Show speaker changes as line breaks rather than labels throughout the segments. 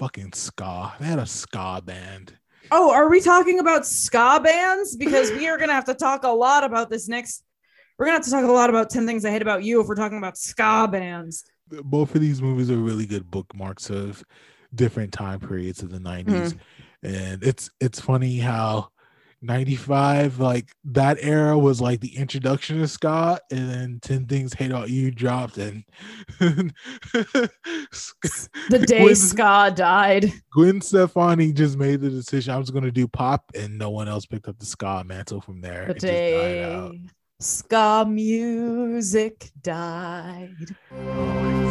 fucking ska. They had a ska band.
Oh, are we talking about ska bands? Because we are gonna have to talk a lot about this next. We're gonna have to talk a lot about 10 things I hate about you if we're talking about ska bands.
Both of these movies are really good bookmarks of different time periods of the 90s. Mm-hmm. And it's it's funny how 95 like that era was like the introduction to ska and then 10 things hate all you dropped and
The day
Gwen-
ska died.
Gwen Stefani just made the decision I was going to do pop, and no one else picked up the ska mantle from there.
The
It just died out.
day ska music died.
Oh Sappy,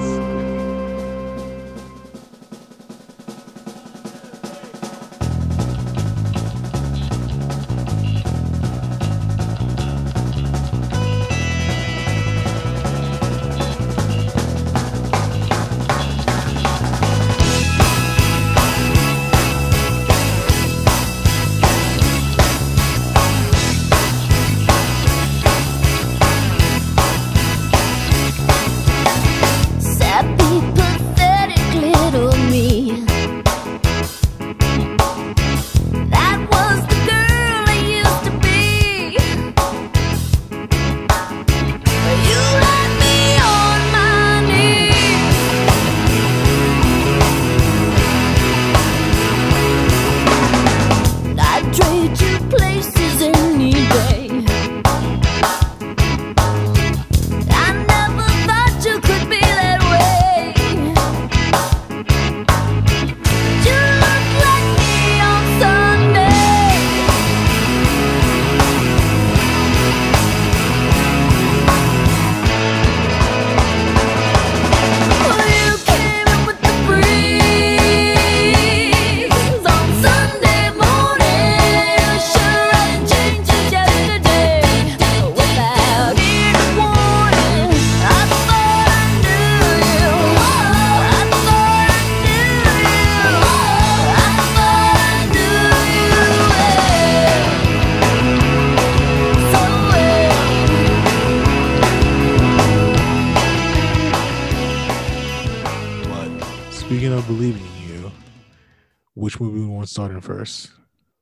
movie we want to start in first?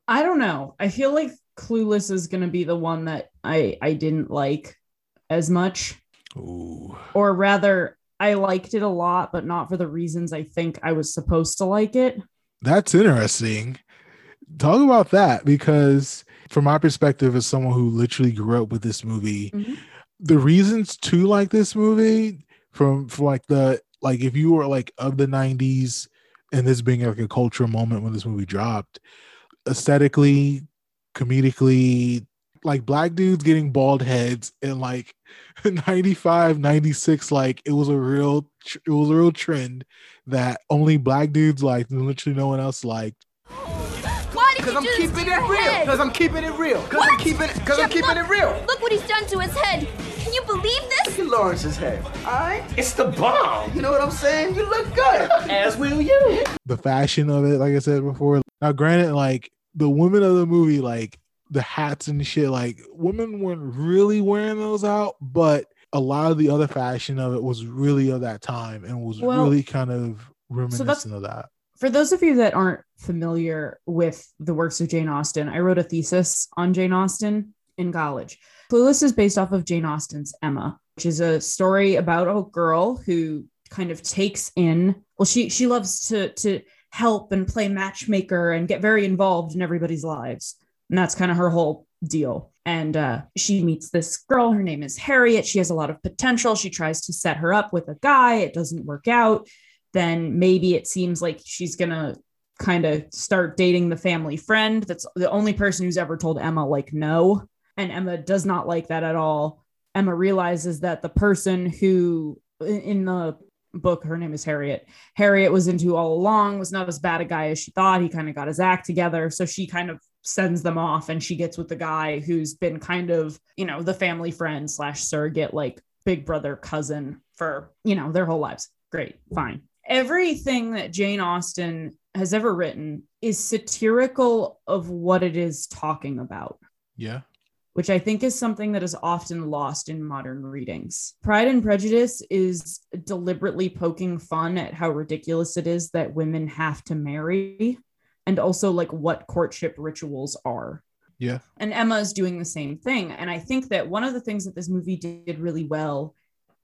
I don't know. I feel like Clueless is gonna be the one that I I didn't like as much,
Ooh,
or rather, I liked it a lot, but not for the reasons I think I was supposed to like it.
that's interesting. Talk about that because, from my perspective, as someone who literally grew up with this movie,
Mhm.
the reasons to like this movie from from like the like if you were like of the 90s and this being like a cultural moment when this movie dropped aesthetically comedically like black dudes getting bald heads and like 95 96 like it was a real it was a real trend that only black dudes liked and literally no one else liked
Why did
Cause
you
I'm
do this
keeping it real. Cause I'm keeping it real. Cause I'm keeping it. Cause I'm keeping it real.
Look what he's done to his head. Can you believe this?
Look at Lawrence's head. Alright?
It's the bomb.
You know what I'm saying? You look good.
As will you.
the fashion of it, like I said before. Now, granted, like the women of the movie, like the hats and shit, like women weren't really wearing those out, but a lot of the other fashion of it was really of that time and was
Well,
really kind of reminiscent
that's-
of that.
For those of you that aren't familiar with the works of Jane Austen, I wrote a thesis on Jane Austen in college. Clueless is based off of Jane Austen's Emma, which is a story about a girl who kind of takes in well she she loves to to help and play matchmaker and get very involved in everybody's lives. And that's kind of her whole deal. And uh, she meets this girl. Her name is harriet. She has a lot of potential. She tries to set her up with a guy. It doesn't work out. Then maybe it seems like she's gonna kind of start dating the family friend that's the only person who's ever told emma like no and emma does not like that at all. Emma realizes that the person who in- the book her name is harriet. Harriet was into all along was not as bad a guy as she thought. He kind of got his act together. So she kind of sends them off and she gets with the guy who's been kind of you know the family friend slash surrogate like big brother cousin for you know their whole lives. Great. Fine. Everything that jane austen has ever written is satirical of what it is talking about.
Yeah.
Which I think is something that is often lost in modern readings. Pride and Prejudice is deliberately poking fun at how ridiculous it is that women have to marry and also like what courtship rituals are.
Yeah.
And Emma is doing the same thing. And I think that one of the things that this movie did really well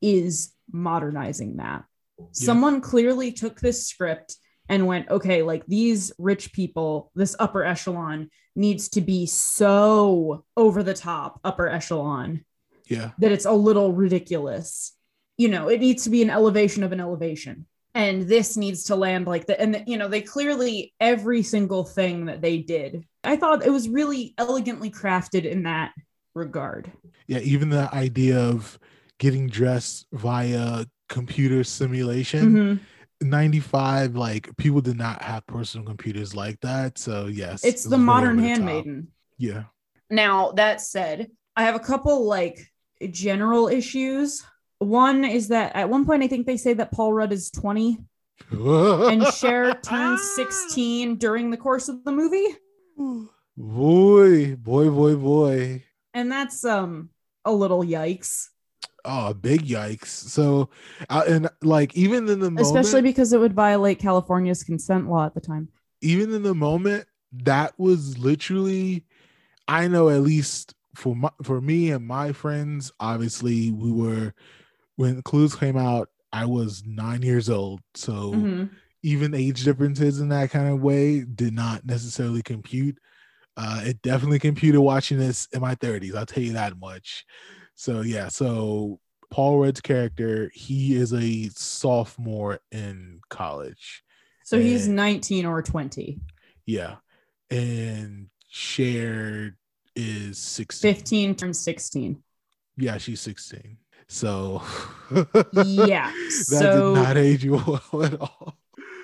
is modernizing that. Someone clearly took this script and went, okay, like these rich people, this upper echelon needs to be so over the top upper echelon
Yeah.
that it's a little ridiculous. You know, it needs to be an elevation of an elevation. And this needs to land like that. And, you know, they clearly, every single thing that they did, I thought it was really elegantly crafted in that regard.
Yeah. Even the idea of getting dressed via computer simulation.
Mhm.
95, like people did not have personal computers like that. So, yes.
It's
it
the modern
over the
handmaiden.
Yeah.
Now, that said, I have a couple like general issues. One is that at one point, I think they say that Paul Rudd is 20 and Cher turns 16 during the course of the movie.
Boy, boy, boy, boy.
And that's um a little yikes,
Oh, big yikes. So, uh, and like, even in the moment,
especially because it would violate California's consent law at the time.
even in the moment, that was literally, I know at least for my, for me and my friends, obviously we were when Clueless came out, I was nine years old. So
Mhm.
even age differences in that kind of way did not necessarily compute. Uh, it definitely computed watching this in my 30s. I'll tell you that much. So yeah, so Paul Rudd's character, he is a sophomore in college.
So he's 19 or 20,
Yeah. And Cher is 16.
15 turns 16.
Yeah, she's 16. So
Yeah.
that
so
did not age you well at all.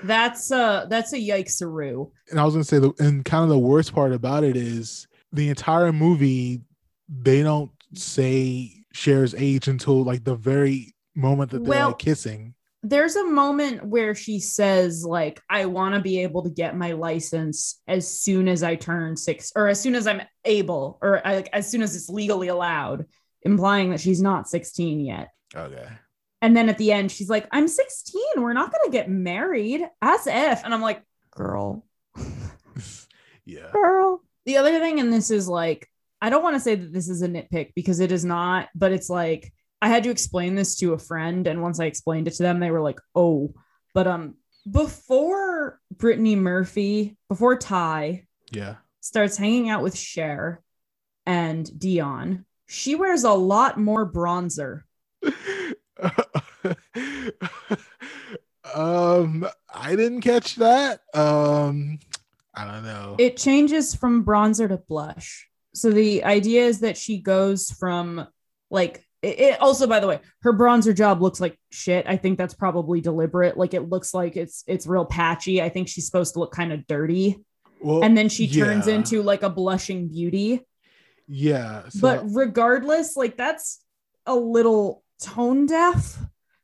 that's a that's a yikes-a-roo.
And I was gonna say the and kind of the worst part about it is the entire movie, they don't say Cher's age until like the very moment that they're
Well,
like kissing.
there's a moment where she says like i want to be able to get my license as soon as i turn six or as soon as i'm able or uh, like as soon as it's legally allowed implying that she's not 16 yet
Okay.
and then at the end she's like i'm 16 we're not going to get married as if and i'm like girl
Yeah.
girl the other thing and this is like i don't want to say that this is a nitpick because it is not but it's like i had to explain this to a friend and once i explained it to them they were like oh but um before brittany murphy before Tai
Yeah.
starts hanging out with Cher and Dionne she wears a lot more bronzer
um I didn't catch that. Um I don't know.
it changes from bronzer to blush. So the idea is that she goes from like it, it- also by the way, her bronzer job looks like shit. I think that's probably deliberate. Like it looks like it's it's real patchy. I think she's supposed to look kind of dirty.
well,
And then she turns
yeah.
into like a blushing beauty.
yeah. So,
but regardless, like that's a little tone deaf.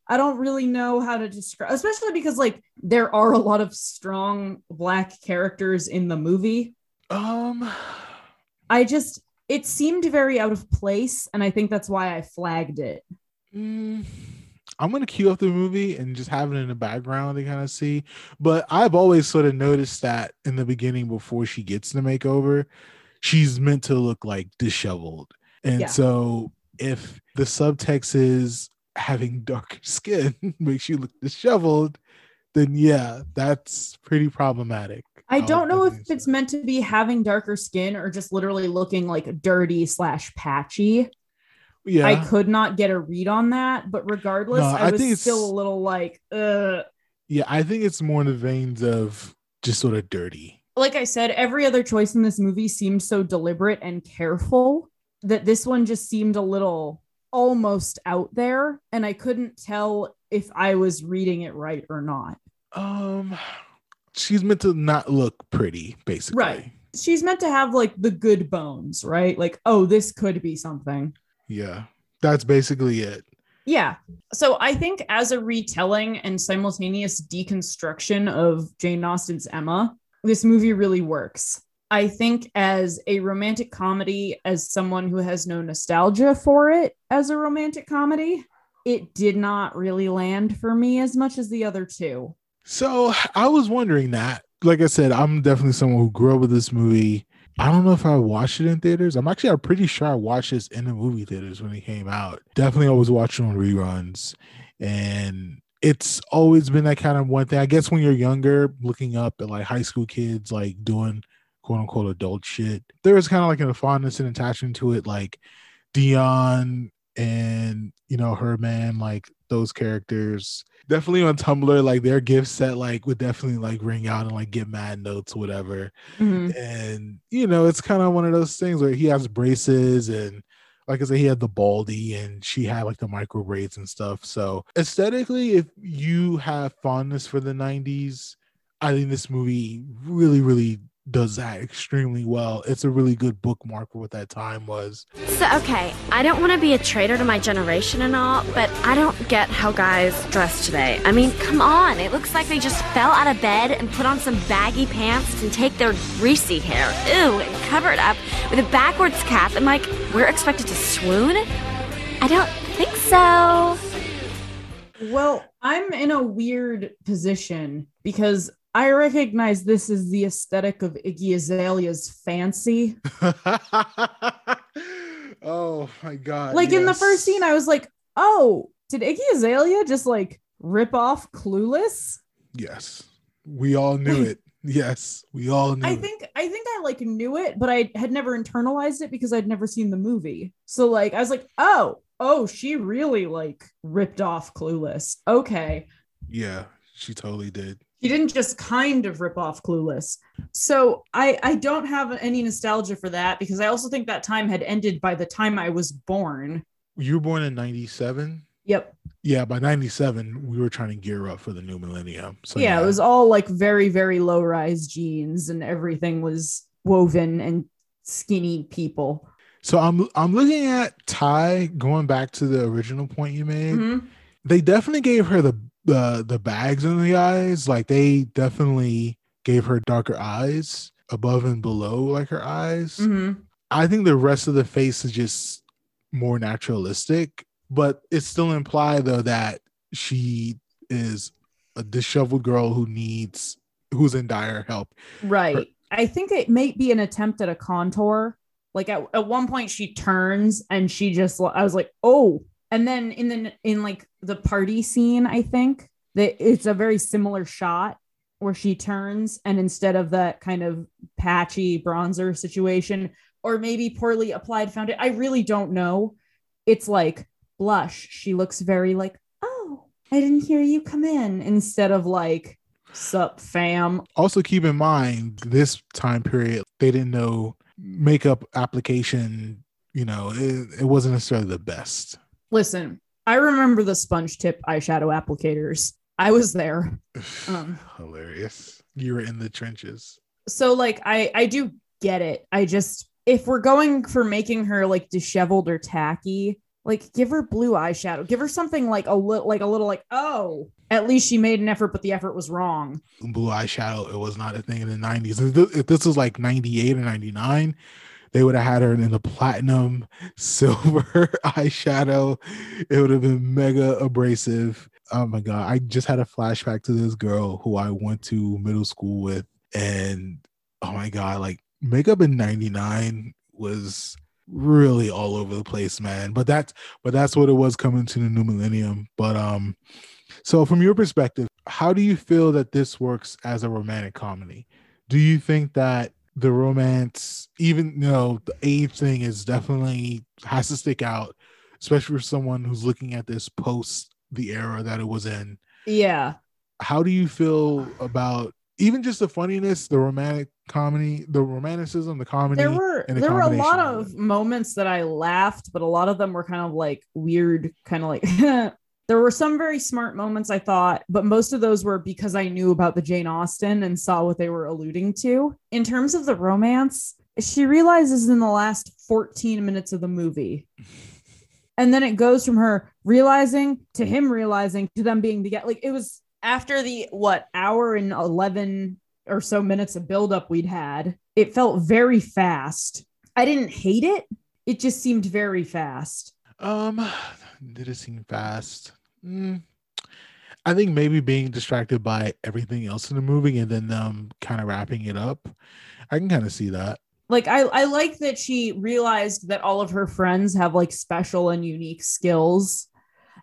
I don't really know how to describe, especially because like there are a lot of strong black characters in the movie.
um
I just it seemed very out of place, and I think that's why I flagged it.
Mm, I'm gonna queue up the movie and just have it in the background to kind of see. But I've always sort of noticed that in the beginning before she gets the makeover, she's meant to look like disheveled. And
Yeah.
so if the subtext is having darker skin makes you look disheveled, then yeah, that's pretty problematic.
I don't know if it's meant to be having darker skin or just literally looking like dirty slash patchy.
yeah.
I could not get a read on that, but regardless,
No,
I
I
was
think
still a little like, uh,
yeah, I think it's more in the veins of just sort of dirty.
like I said, every other choice in this movie seemed so deliberate and careful that this one just seemed a little almost out there. And I couldn't tell if I was reading it right or not.
Um, she's meant to not look pretty, basically.
Right. She's meant to have like the good bones, right? Like, oh, this could be something.
Yeah, that's basically it.
Yeah. So I think as a retelling and simultaneous deconstruction of Jane Austen's Emma, this movie really works. I think as a romantic comedy, as someone who has no nostalgia for it as a romantic comedy, it did not really land for me as much as the other two.
So I was wondering that. Like I said, I'm definitely someone who grew up with this movie. I don't know if I watched it in theaters. I'm actually I'm pretty sure I watched this in the movie theaters when it came out. Definitely always watching on reruns. And it's always been that kind of one thing. I guess when you're younger, looking up at like high school kids like doing quote unquote adult shit, there was kind of like a fondness and attachment to it, like Dionne and you know Herman, like those characters. Definitely on Tumblr, like their gif set like would definitely like ring out and like get mad notes, whatever.
Mhm.
And you know, it's kind of one of those things where he has braces and like I said, he had the baldy and she had like the micro braids and stuff. So aesthetically, if you have fondness for the 90s, I think this movie really, really does that extremely well. It's a really good bookmark for what that time was.
So, okay, I don't want to be a traitor to my generation and all, but I don't get how guys dress today. I mean, come on, it looks like they just fell out of bed and put on some baggy pants and take their greasy hair, ew, and cover it up with a backwards cap, and like, we're expected to swoon? I don't think so.
Well, I'm in a weird position because I recognize this is the aesthetic of Iggy Azalea's fancy.
oh my god.
like in the first scene, I was like, oh, did Iggy Azalea just like rip off Clueless?
Yes. We all knew it. Yes, we all knew
I
it.
think I think I like knew it, but I had never internalized it because I'd never seen the movie. So like I was like, oh, oh, she really like ripped off Clueless. Okay.
Yeah, she totally did.
She didn't just kind of rip off Clueless. So I I don't have any nostalgia for that because I also think that time had ended by the time I was born.
You were born in 97?
Yep.
Yeah, by 97, we were trying to gear up for the new millennium. So
yeah, it was all like very, very low rise jeans and everything was woven and skinny people.
So I'm I'm looking at Tai going back to the original point you made.
Mhm.
They definitely gave her the the the bags in the eyes. Like they definitely gave her darker eyes above and below like her eyes.
Mhm.
I think the rest of the face is just more naturalistic, but it still imply though that she is a disheveled girl who needs who's in dire help.
Right. I think it may be an attempt at a contour. Like at, at one point she turns and she just I was like, oh. And then in the in like the party scene, I think that it's a very similar shot where she turns and instead of that kind of patchy bronzer situation, or maybe poorly applied foundation, I really don't know. It's like blush. She looks very like, oh, I didn't hear you come in instead of like, sup fam.
Also keep in mind this time period they didn't know makeup application, you know, it, it wasn't necessarily the best.
Listen, I remember the sponge tip eyeshadow applicators. I was there. Um,
Hilarious. You were in the trenches.
so like I I do get it. I just if we're going for making her like disheveled or tacky, like give her blue eyeshadow. Give her something like a little like a little like oh, at least she made an effort, but the effort was wrong.
blue eyeshadow it was not a thing in the 90s if this was like 98 or 99 they would have had her in the platinum silver eyeshadow it would have been mega abrasive oh my god i just had a flashback to this girl who i went to middle school with and oh my god like makeup in 99 was really all over the place man but that's but that's what it was coming to the new millennium but um so, from your perspective, how do you feel that this works as a romantic comedy? Do you think that the romance, even you know, the age thing is definitely has to stick out, especially for someone who's looking at this post the era that it was in?
Yeah.
How do you feel about even just the funniness, the romantic comedy, the romanticism, the comedy?
There were
and the
there were a lot of moments that I laughed, but a lot of them were kind of like weird, kind of like there were some very smart moments I thought, but most of those were because I knew about the Jane Austen and saw what they were alluding to. In terms of the romance, she realizes in the last 14 minutes of the movie. And then it goes from her realizing to him realizing to them being together. Like it was after the what hour and 11 or so minutes of buildup we'd had, it felt very fast. I didn't hate it. It just seemed very fast.
Um, did it seem fast? Mm, I think maybe being distracted by everything else in the movie and then them kind of wrapping it up. I can kind of see that.
Like I, I like that she realized that all of her friends have like special and unique skills.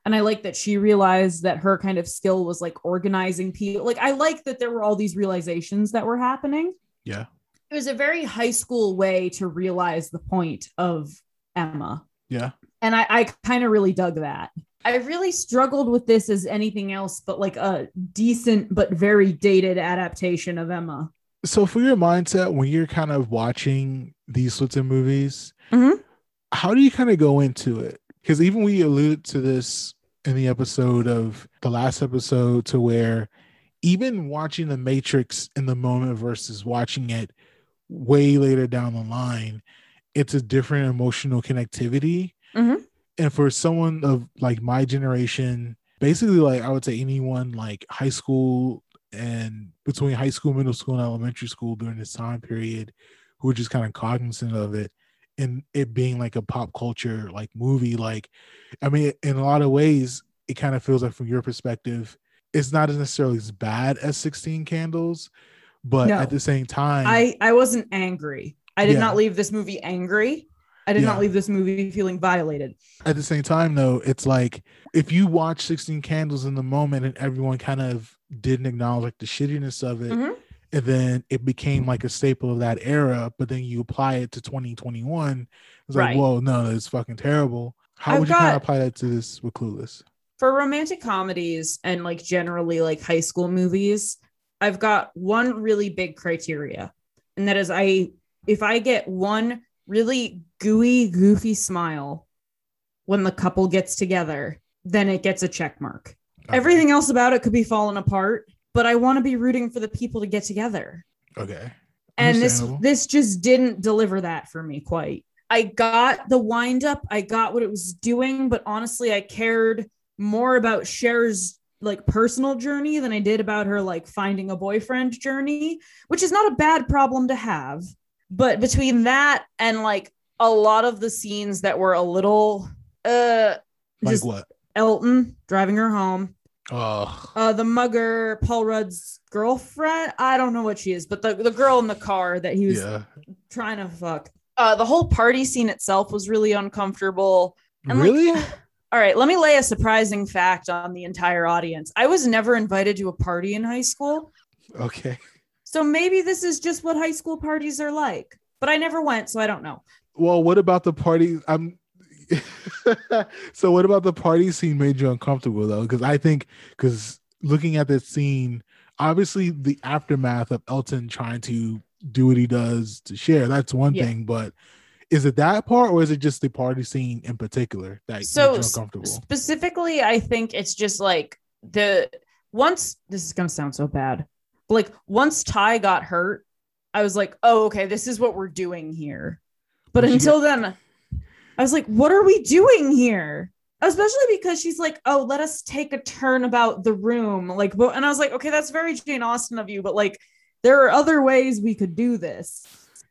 And I like that she realized that her kind of skill was like organizing people. Like I like that there were all these realizations that were happening.
Yeah.
It was a very high school way to realize the point of Emma.
Yeah.
And I, I kind of really dug that. I really struggled with this as anything else but like a decent but very dated adaptation of Emma.
So for your mindset, when you're kind of watching these sorts of movies,
Mhm.
how do you kind of go into it? Because even we alluded to this in the episode of the last episode to where even watching the Matrix in the moment versus watching it way later down the line, it's a different emotional connectivity.
Mhm.
And for someone of like my generation, basically like I would say anyone like high school and between high school, middle school, and elementary school during this time period, who were just kind of cognizant of it and it being like a pop culture like movie. Like, I mean, in a lot of ways, it kind of feels like from your perspective, it's not as necessarily as bad as 16 Candles, but
No.
at the same time,
I, I wasn't angry. I did
Yeah.
not leave this movie angry. I did
Yeah.
not leave this movie feeling violated.
at the same time though it's like if you watch 16 candles in the moment and everyone kind of didn't acknowledge like the shittiness of it
Mhm.
And then it became like a staple of that era but then you apply it to 2021 it's like
Right.
whoa no it's fucking terrible how
I've
would you kind of apply that to this with clueless
For romantic comedies and like generally like high school movies, I've got one really big criteria. And that is I if I get one really gooey, goofy smile when the couple gets together, then it gets a check mark.
Okay.
Everything else about it could be falling apart, but I want to be rooting for the people to get together.
okay.
And this this just didn't deliver that for me quite. I got the wind up i got what it was doing but honestly i cared more about Cher's like personal journey than i did about her like finding a boyfriend journey which is not a bad problem to have. But between that and like a lot of the scenes that were a little uh
like what?
Elton driving her home
oh
uh, the mugger, Paul Rudd's girlfriend. I don't know what she is, but the, the girl in the car that he was
yeah
trying to fuck. Uh, the whole party scene itself was really uncomfortable. Like-
really
All right, let me lay a surprising fact on the entire audience. I was never invited to a party in high school.
okay
So maybe this is just what high school parties are like. But I never went, so I don't know.
well what about the party i'm so what about the party scene made you uncomfortable though because i think because looking at this scene obviously the aftermath of elton trying to do what he does to Cher that's one
Yeah.
thing but is it that part or is it just the party scene in particular that
So
you uncomfortable
specifically, I think it's just like the once this is gonna sound so bad, but like once Tai got hurt, I was like, oh, okay, this is what we're doing here. But until then, I was like, what are we doing here? Especially because she's like, oh, let us take a turn about the room. Like, but and I was like, okay, that's very Jane Austen of you, but like there are other ways we could do this.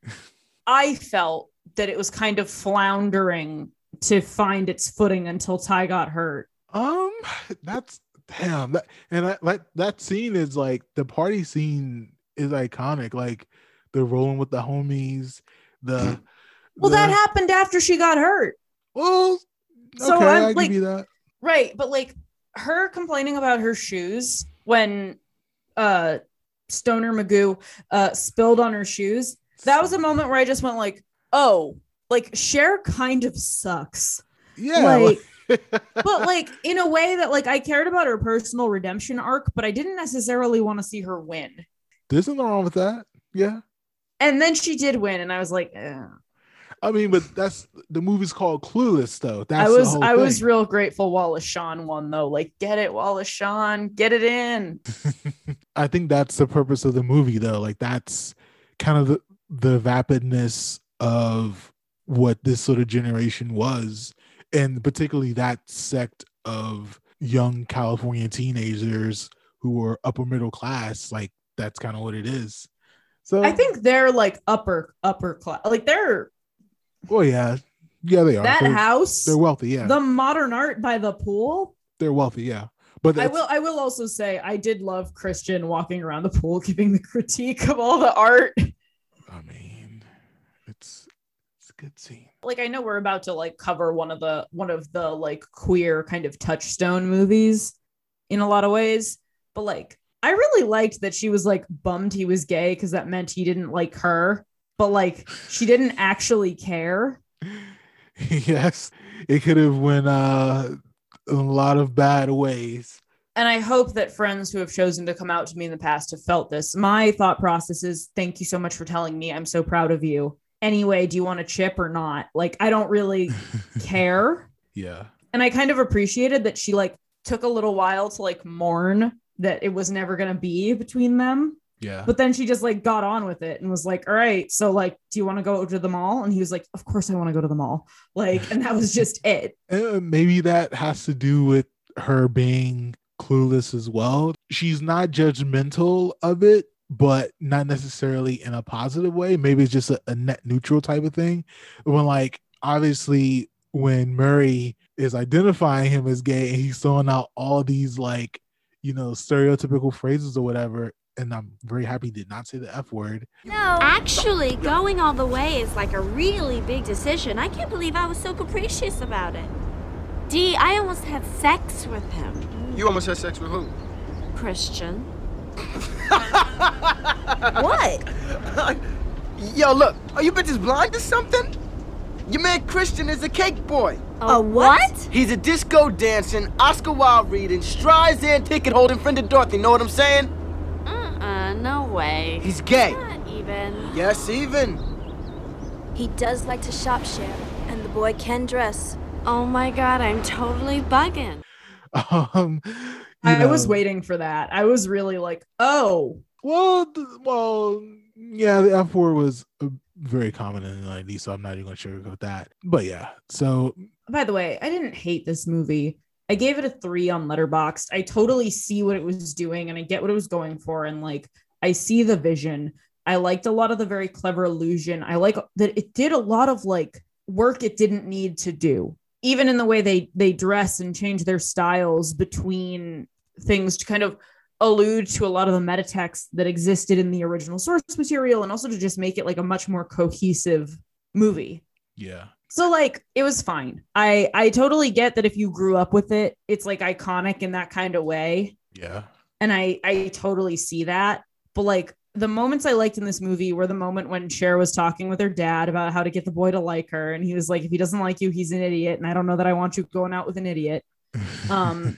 I felt that it was kind of floundering to find its footing until Tai got hurt.
um that's damn that and that like that scene is like the party scene is iconic like the rolling with the homies the
Well,
the-
that happened after she got hurt.
well
So I'm,
i
like-
give you that
Right. But like her complaining about her shoes when uh Stoner Magoo uh spilled on her shoes, that was a moment where I just went like, oh, like Cher kind of sucks.
yeah
like-
like-
But like in a way that like I cared about her personal redemption arc, but I didn't necessarily want to see her win.
There's nothing wrong with that. Yeah.
And then she did win, and I was like, eh.
I mean, but that's the movie's called Clueless, though. That's
I was I was real grateful Wallace Shawn won though. Like, get it, Wallace Shawn, get it in.
I think that's the purpose of the movie, though. Like that's kind of the the vapidness of what this sort of generation was, and particularly that sect of young California teenagers who were upper middle class. Like that's kind of what it is. So
I think they're like upper upper class. Like they're
well, yeah, yeah, they are.
that
they're,
house,
they're wealthy. Yeah,
the modern art by the pool.
they're wealthy. Yeah, but
I will. I will also say I did love Christian walking around the pool, giving the critique of all the art.
I mean, it's it's a good scene.
Like I know we're about to like cover one of the one of the like queer kind of touchstone movies in a lot of ways, but like I really liked that she was like bummed he was gay because that meant he didn't like her, but like she didn't actually care.
yes, it could have went uh, a lot of bad ways.
and I hope that friends who have chosen to come out to me in the past have felt this. My thought process is thank you so much for telling me. I'm so proud of you. Anyway, do you want a chip or not? Like, I don't really care.
Yeah,
And I kind of appreciated that she like took a little while to like mourn that it was never going to be between them.
Yeah.
But then she just like got on with it and was like, all right, so like, do you want to go to the mall? And he was like, of course I want to go to the mall. Like, and that was just it.
Uh, maybe that has to do with her being clueless as well. She's not judgmental of it, but not necessarily in a positive way. Maybe it's just a, a net neutral type of thing. When like obviously when Murray is identifying him as gay and he's throwing out all these like you know stereotypical phrases or whatever. And I'm very happy he did not say the F word.
No. Actually, going all the way is like a really big decision. I can't believe I was so capricious about it. D, I almost had sex with him.
You almost had sex with who?
Christian.
What?
Yo, look, are you bitches blind or something? Your man Christian is a cake boy.
A what?
He's a disco dancing, Oscar Wilde reading, Streisand ticket holding friend of Dorothy. Know what I'm saying?
No way.
He's gay.
Not even.
Yes, even.
He does like to shop Cher, and the boy can dress.
Oh my god, I'm totally bugging.
Um, you
I was waiting for that. I was really like, oh,
Well, th- well, yeah, the F word was uh, very common in the 90s, so I'm not even going to sugarcoat that. But yeah, so
by the way, I didn't hate this movie. I gave it a three on Letterboxd. I totally see what it was doing and I get what it was going for. And like, I see the vision. I liked a lot of the very clever illusion. I like that it did a lot of like work it didn't need to do, even in the way they they dress and change their styles between things to kind of allude to a lot of the meta text that existed in the original source material and also to just make it like a much more cohesive movie.
yeah,
So like it was fine. I I totally get that if you grew up with it, it's like iconic in that kind of way.
yeah,
And I I totally see that. But like the moments I liked in this movie were the moment when Cher was talking with her dad about how to get the boy to like her. And he was like, if he doesn't like you, he's an idiot. And I don't know that I want you going out with an idiot. Um,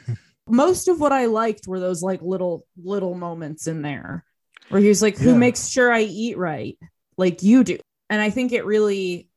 Most of what I liked were those like little little moments in there where he was like, Who
Yeah.
makes sure I eat right? Like you do. And I think it really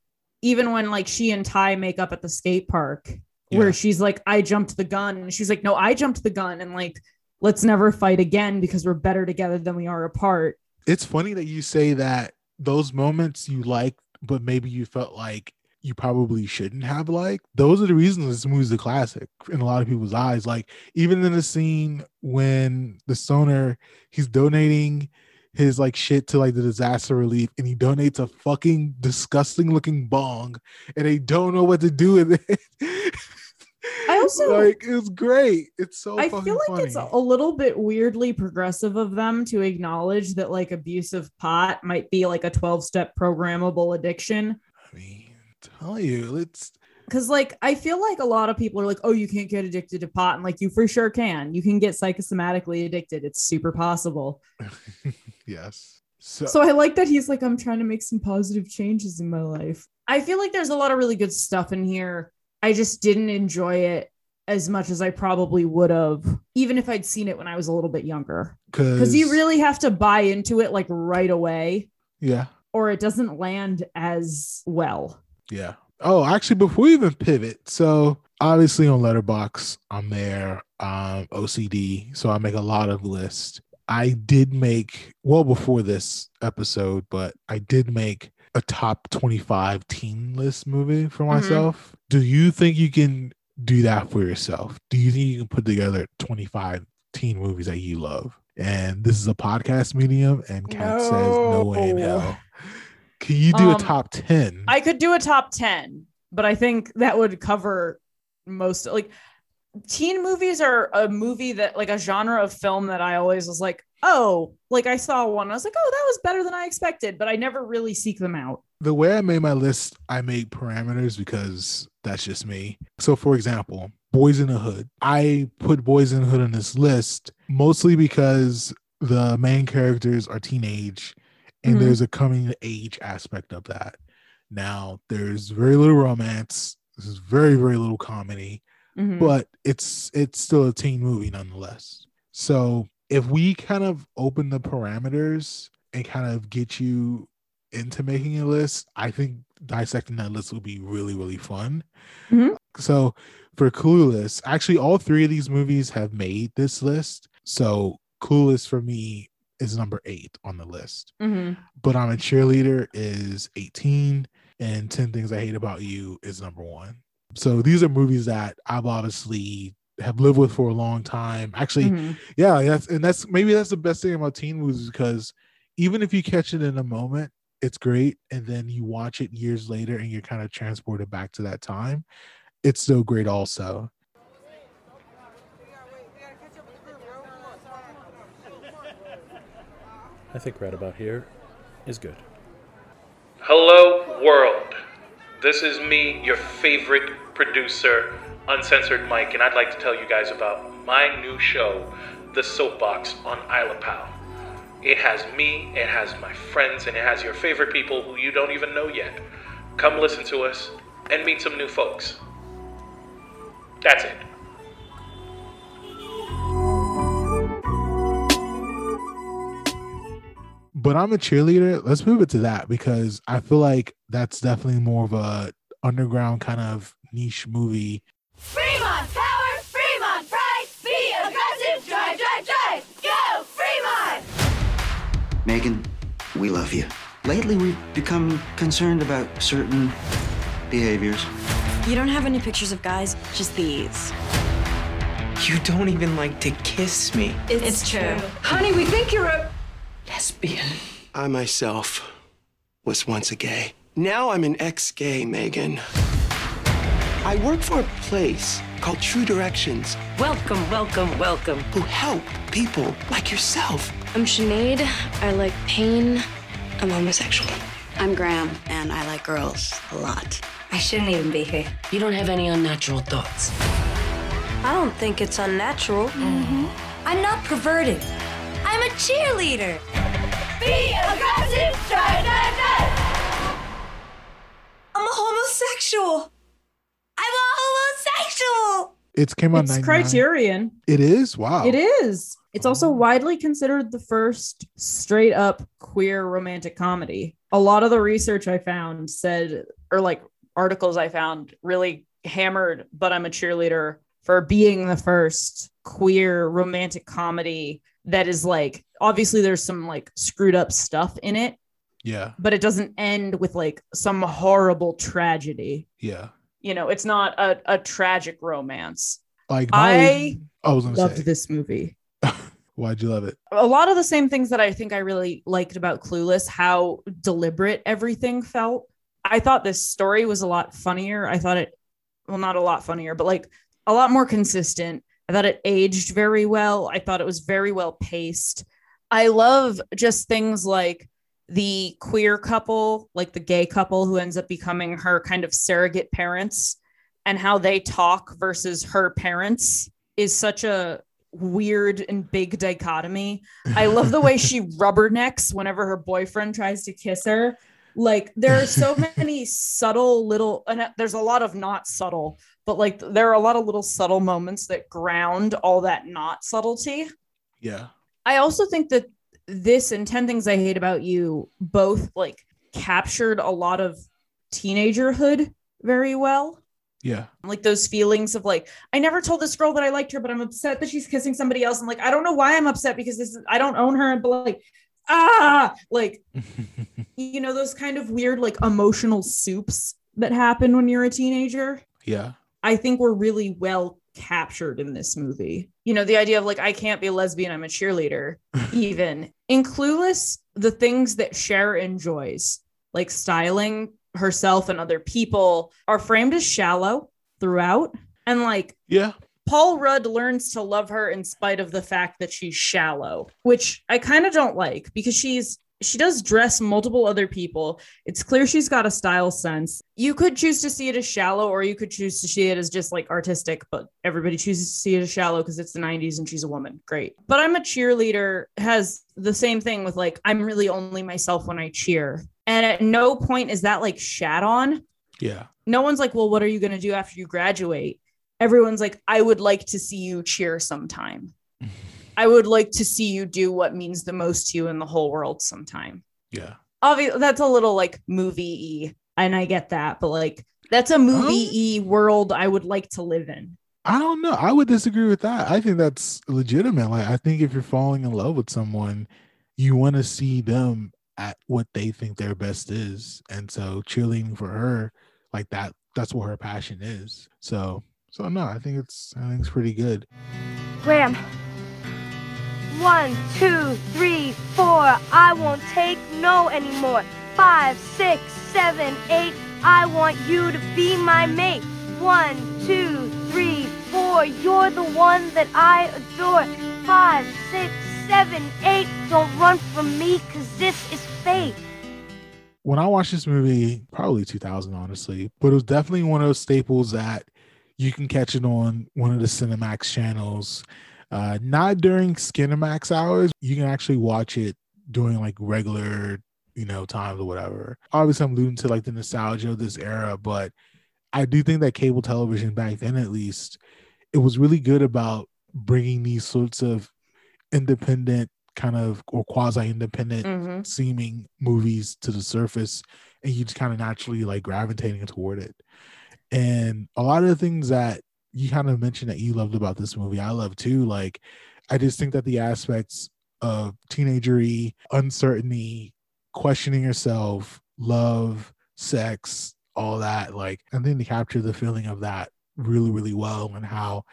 even when like she and Tai make up at the skate park,
Yeah.
where she's like, I jumped the gun, and she's like, No, I jumped the gun, and like, let's never fight again because we're better together than we are apart.
it's funny that you say that those moments you like, but maybe you felt like you probably shouldn't have liked. Those are the reasons this movie's a classic in a lot of people's eyes. Like even in the scene when the stoner he's donating his like shit to like the disaster relief and he donates a fucking disgusting looking bong and they don't know what to do with it.
I also-
like it's great. It's so
I feel like it's a little bit weirdly progressive of them to acknowledge that like abusive pot might be like a 12 step programmable addiction.
I mean, tell you, it's
Cause like I feel like a lot of people are like, oh, you can't get addicted to pot. And like you for sure can. You can get psychosomatically addicted. It's super possible.
yes. So,
So I like that he's like, I'm trying to make some positive changes in my life. I feel like there's a lot of really good stuff in here. I just didn't enjoy it as much as I probably would have, even if I'd seen it when I was a little bit younger. Because you really have to buy into it like right away,
yeah,
or it doesn't land as well.
yeah. Oh, actually, before we even pivot, so obviously on Letterboxd, I'm there. Um, OCD, so I make a lot of lists. I did make well before this episode, but I did make a top 25 teen list movie for myself. Do you think you can do that for yourself? Do you think you can put together 25 teen movies that you love? and this is a podcast medium, and Kat says no way in
No.
hell. Can you do a
Um,
top ten?
I could do a top 10, but I think that would cover most like teen movies are a movie that like a genre of film that I always was like, oh, like I saw one. I was like, oh, that was better than I expected, but I never really seek them out.
the way I made my list, I made parameters because that's just me. So, for example, Boyz n the Hood. I put Boyz n the Hood on this list mostly because the main characters are teenage and
Mhm.
there's a coming of age aspect of that. Now, there's very little romance. This is very, very little comedy,
Mhm.
but it's it's still a teen movie nonetheless. So if we kind of open the parameters and kind of get you into making a list, I think dissecting that list will be really, really fun.
Mhm.
So for Clueless, actually all three of these movies have made this list. So Clueless for me is number eight on the list.
Mhm.
But I'm a cheerleader is 18 and 10 Things I Hate About You is number one. So these are movies that I've obviously have lived with for a long time. Actually,
Mhm.
yeah, that's and that's maybe that's the best thing about teen movies because even if you catch it in a moment, it's great, and then you watch it years later and you're kind of transported back to that time. It's so great, also.
I think right about here is good.
Hello, world. This is me, your favorite producer, Uncensored Mike, and I'd like to tell you guys about my new show, The Soapbox on Isla Pal. It has me, it has my friends, and it has your favorite people who you don't even know yet. Come listen to us and meet some new folks. That's it.
But I'm a cheerleader. Let's move it to that because I feel like that's definitely more of a underground kind of niche movie.
Fremont power, Fremont pride, be aggressive, drive, drive, drive, go Fremont!
Megan, we love you. Lately, we've become concerned about certain behaviors.
You don't have any pictures of guys, just these.
You don't even like to kiss me.
It's, true.
Honey, we think you're a
Lesbian.
I myself was once a gay. Now I'm an ex gay, Megan. I work for a place called True Directions
Welcome, welcome, welcome.
who help people like yourself.
I'm Sinead. I like pain.
I'm homosexual.
I'm Graham, and I like girls a lot.
I shouldn't even be here.
You don't have any unnatural thoughts.
I don't think it's unnatural. Mm-hmm. I'm not perverted. I'm a cheerleader.
be aggressive, drive, drive, drive!
I'm a homosexual. I'm a homosexual.
It's came out.
It's
99.
Criterion.
It is wow.
It is. It's also widely considered the first straight up queer romantic comedy. A lot of the research I found said, or like articles I found, really hammered, but I'm a cheerleader for being the first queer romantic comedy that is like, obviously, there's some like screwed up stuff in it,
Yeah,
but it doesn't end with like some horrible tragedy.
yeah.
You know, it's not a, a tragic romance.
Like my,
I oh,
I was gonna
loved
say,
this movie.
why'd you love it?
a lot of the same things that I think I really liked about Clueless, how deliberate everything felt. I thought this story was a lot funnier. I thought it, well, not a lot funnier, but like a lot more consistent. I thought it aged very well. I thought it was very well paced. I love just things like the queer couple, like the gay couple who ends up becoming her kind of surrogate parents and how they talk versus her parents is such a weird and big dichotomy. I love the way she rubbernecks whenever her boyfriend tries to kiss her. Like there are so many subtle little, and there's a lot of not subtle, but like there are a lot of little subtle moments that ground all that not subtlety.
Yeah,
I also think that this and 10 Things I Hate About You both like captured a lot of teenagerhood very well.
yeah,
Like those feelings of like, I never told this girl that I liked her, but I'm upset that she's kissing somebody else. I'm like, I don't know why I'm upset because this is, I don't own her. But like, ah, like, you know, those kind of weird, like emotional soups that happen when you're a teenager.
yeah.
I think were really well captured in this movie. You know, the idea of like, I can't be a lesbian, I'm a cheerleader, even. In Clueless, the things that Cher enjoys, like styling herself and other people, are framed as shallow throughout. And like,
yeah.
Paul Rudd learns to love her in spite of the fact that she's shallow, which I kind of don't like because she's she does dress multiple other people. It's clear she's got a style sense. You could choose to see it as shallow, or you could choose to see it as just like artistic, but everybody chooses to see it as shallow because it's the 90s and she's a woman. Great. But I'm a cheerleader has the same thing with like, I'm really only myself when I cheer. And at no point is that like shat on.
Yeah.
No one's like, well, what are you going to do after you graduate? Everyone's like, I would like to see you cheer sometime. I would like to see you do what means the most to you in the whole world sometime.
Yeah.
Obviously, that's a little like movie y, and I get that, but like that's a movie y world I would like to live in.
I don't know. I would disagree with that. I think that's legitimate. Like, I think if you're falling in love with someone, you want to see them at what they think their best is. And so cheerleading for her, like that, that's what her passion is. So, so no, I think it's, I think it's pretty good.
Graham. One, two, three, four. I won't take no anymore. Five, six, seven, eight. I want you to be my mate. One, two, three, four. You're the one that I adore. Five, six, seven, eight. Don't run from me, cause this is fate.
When I watched this movie, probably 2000, honestly, but it was definitely one of those staples that you can catch it on one of the Cinemax channels. Uh, not during Skinemax hours. You can actually watch it during like regular, you know, times or whatever. Obviously, I'm alluding to like the nostalgia of this era, but I do think that cable television back then, at least, it was really good about bringing these sorts of independent kind of or quasi independent
Mhm.
seeming movies to the surface and you just kind of naturally like gravitating toward it and a lot of the things that you kind of mentioned that you loved about this movie i love too like i just think that the aspects of teenagery uncertainty questioning yourself love sex all that like i think they capture the feeling of that really really well and how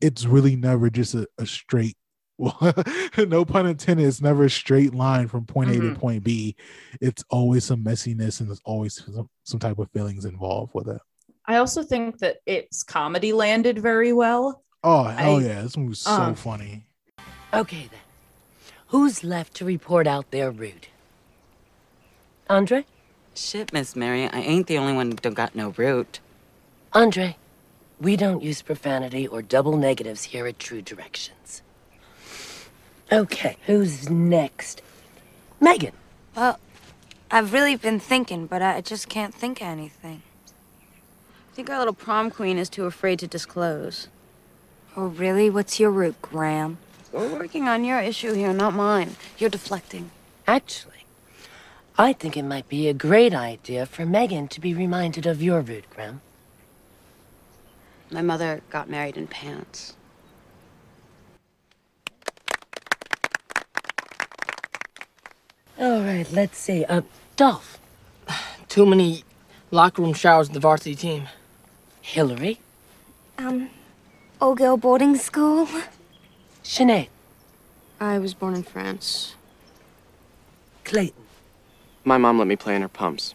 it's really never just a, a straight well, no pun intended. It's never a straight line from point A to
Mhm.
point B. It's always some messiness and there's always some, some type of feelings involved with it.
I also think that its comedy landed very well.
Oh hell
I-
yeah, this movie's so
uh,
funny.
Okay then. Who's left to report out their route? Andre?
Shit, Miss Mary, I ain't the only one who don't got no root.
Andre, we don't use profanity or double negatives here at True Directions. Okay, who's next? Megan.
Well, I've really been thinking, but I just can't think of anything.
I think our little prom queen is too afraid to disclose.
Oh, really? What's your route, Graham?
We're working on your issue here, not mine. You're deflecting.
Actually, I think it might be a great idea for Megan to be reminded of your route, Graham.
My mother got married in pants.
All right, let's see. Uh, Dolph.
Too many locker room showers with the varsity team.
Hillary.
Um, all girl boarding school.
Sinead.
I was born in France.
Clayton.
My mom let me play in her pumps.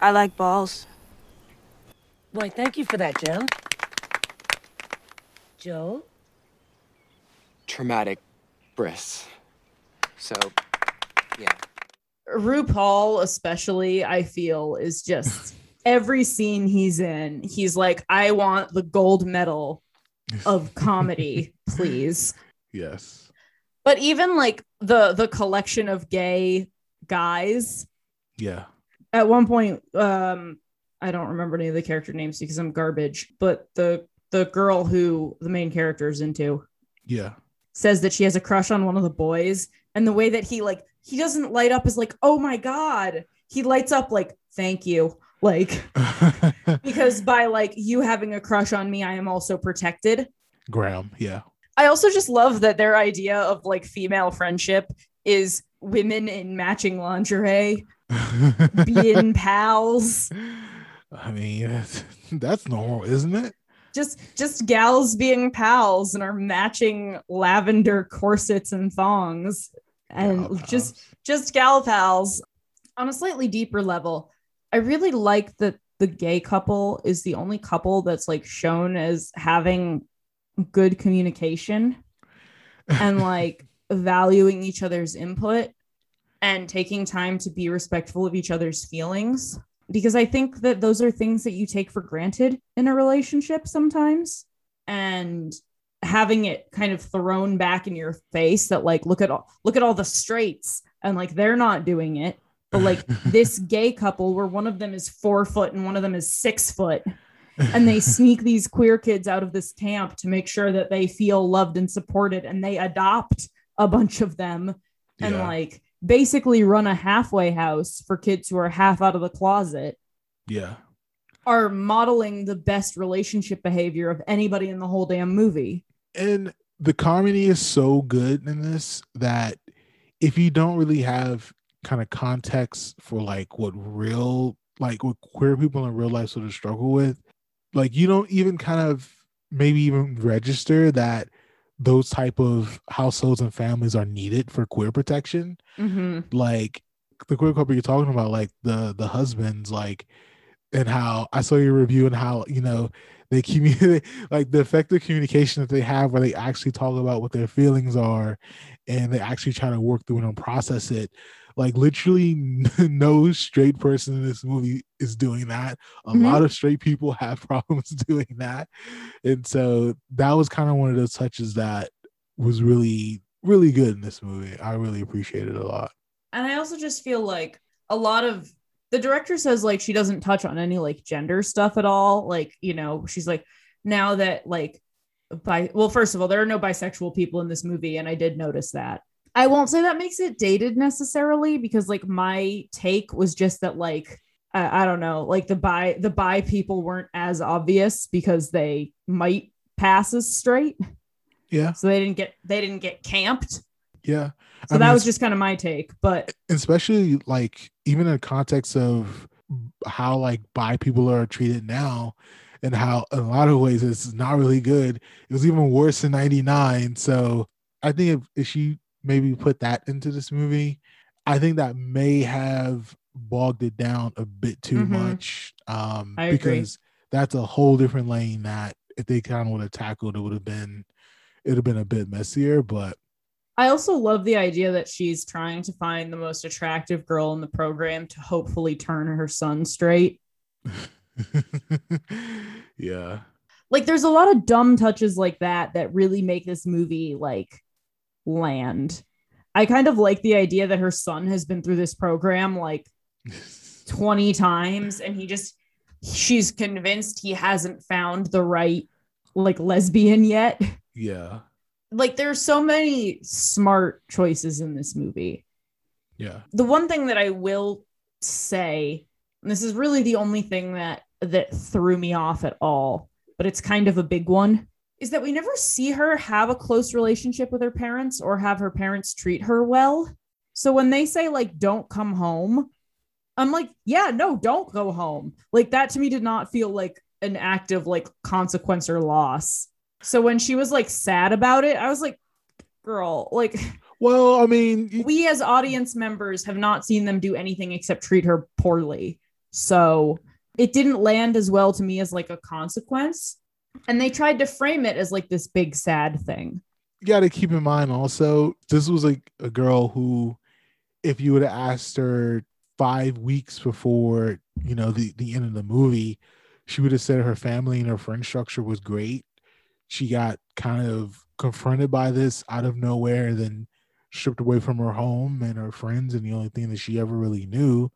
I like balls.
Why, thank you for that, Jen. Joel?
Traumatic bris. So, yeah.
RuPaul, especially, I feel, is just every scene he's in, he's like, I want the gold medal of comedy, please.
Yes.
But even like the the collection of gay guys,
Yeah.
at one point, um, I don't remember any of the character names because I'm garbage, but the the girl who the main character is into
Yeah.
says that she has a crush on one of the boys and the way that he like he doesn't light up is like oh my god he lights up like thank you like because by like you having a crush on me i am also protected
Graham. Yeah.
i also just love that their idea of like female friendship is women in matching lingerie being pals
I mean, that's, normal, isn't it?
just just gals being pals and are matching lavender corsets and thongs and just just gal pals on a slightly deeper level i really like that the gay couple is the only couple that's like shown as having good communication and like valuing each other's input and taking time to be respectful of each other's feelings. Because I think that those are things that you take for granted in a relationship sometimes. And having it kind of thrown back in your face that like look at all look at all the straights and like they're not doing it but like this gay couple where one of them is 4 foot and one of them is 6 foot and they sneak these queer kids out of this camp to make sure that they feel loved and supported and they adopt a bunch of them and
Yeah.
like basically run a halfway house for kids who are half out of the closet
Yeah.
are modeling the best relationship behavior of anybody in the whole damn movie.
and the comedy is so good in this that if you don't really have kind of context for like what real like what queer people in real life sort of struggle with. Like you don't even kind of maybe even register that those type of households and families are needed for queer protection.
Mm-hmm.
like the queer couple you're talking about like the the husbands like and how i saw your review and how you know they communicate like the effective communication that they have where they actually talk about what their feelings are and they actually try to work through it and process it like literally no straight person in this movie is doing that a
Mhm.
lot of straight people have problems doing that and so that was kind of one of those touches that was really really good in this movie i really appreciate it a lot
And I also just feel like a lot of the director says like she doesn't touch on any like gender stuff at all. Like, you know, she's like, now that like by well, first of all, there are no bisexual people in this movie, and I did notice that. I won't say that makes it dated necessarily because like my take was just that like I, I don't know, like the bi the bi people weren't as obvious because they might pass as straight.
yeah
So they didn't get they didn't get camped.
yeah
So
I
that
mean,
was just kind of my take. But
especially like even in the context of how like bi people are treated now and how in a lot of ways it's not really good it was even worse in 99 so i think if, if she maybe put that into this movie i think that may have bogged it down a bit too
Mhm.
much um
I agree.
because that's a whole different lane that if they kind of would have tackled it would have been it would have been a bit messier but
I also love the idea that she's trying to find the most attractive girl in the program to hopefully turn her son straight.
yeah
Like there's a lot of dumb touches like that that really make this movie like land. I kind of like the idea that her son has been through this program like 20 times and he just she's convinced he hasn't found the right like lesbian yet.
yeah
Like there's so many smart choices in this movie.
yeah
the one thing that I will say, and this is really the only thing that that threw me off at all, but it's kind of a big one, is that we never see her have a close relationship with her parents or have her parents treat her well. So when they say like don't come home, I'm like, yeah, no, don't go home. Like that to me did not feel like an act of like consequence or loss. So when she was like sad about it, I was like, girl, like
well i mean
we as audience members have not seen them do anything except treat her poorly. So it didn't land as well to me as like a consequence. And they tried to frame it as like this big sad thing.
you got to keep in mind also this was like a girl who if you would have asked her five weeks before you know the the end of the movie she would have said her family and her friend structure was great she got kind of confronted by this out of nowhere and then stripped away from her home and her friends and the only thing that she ever really knew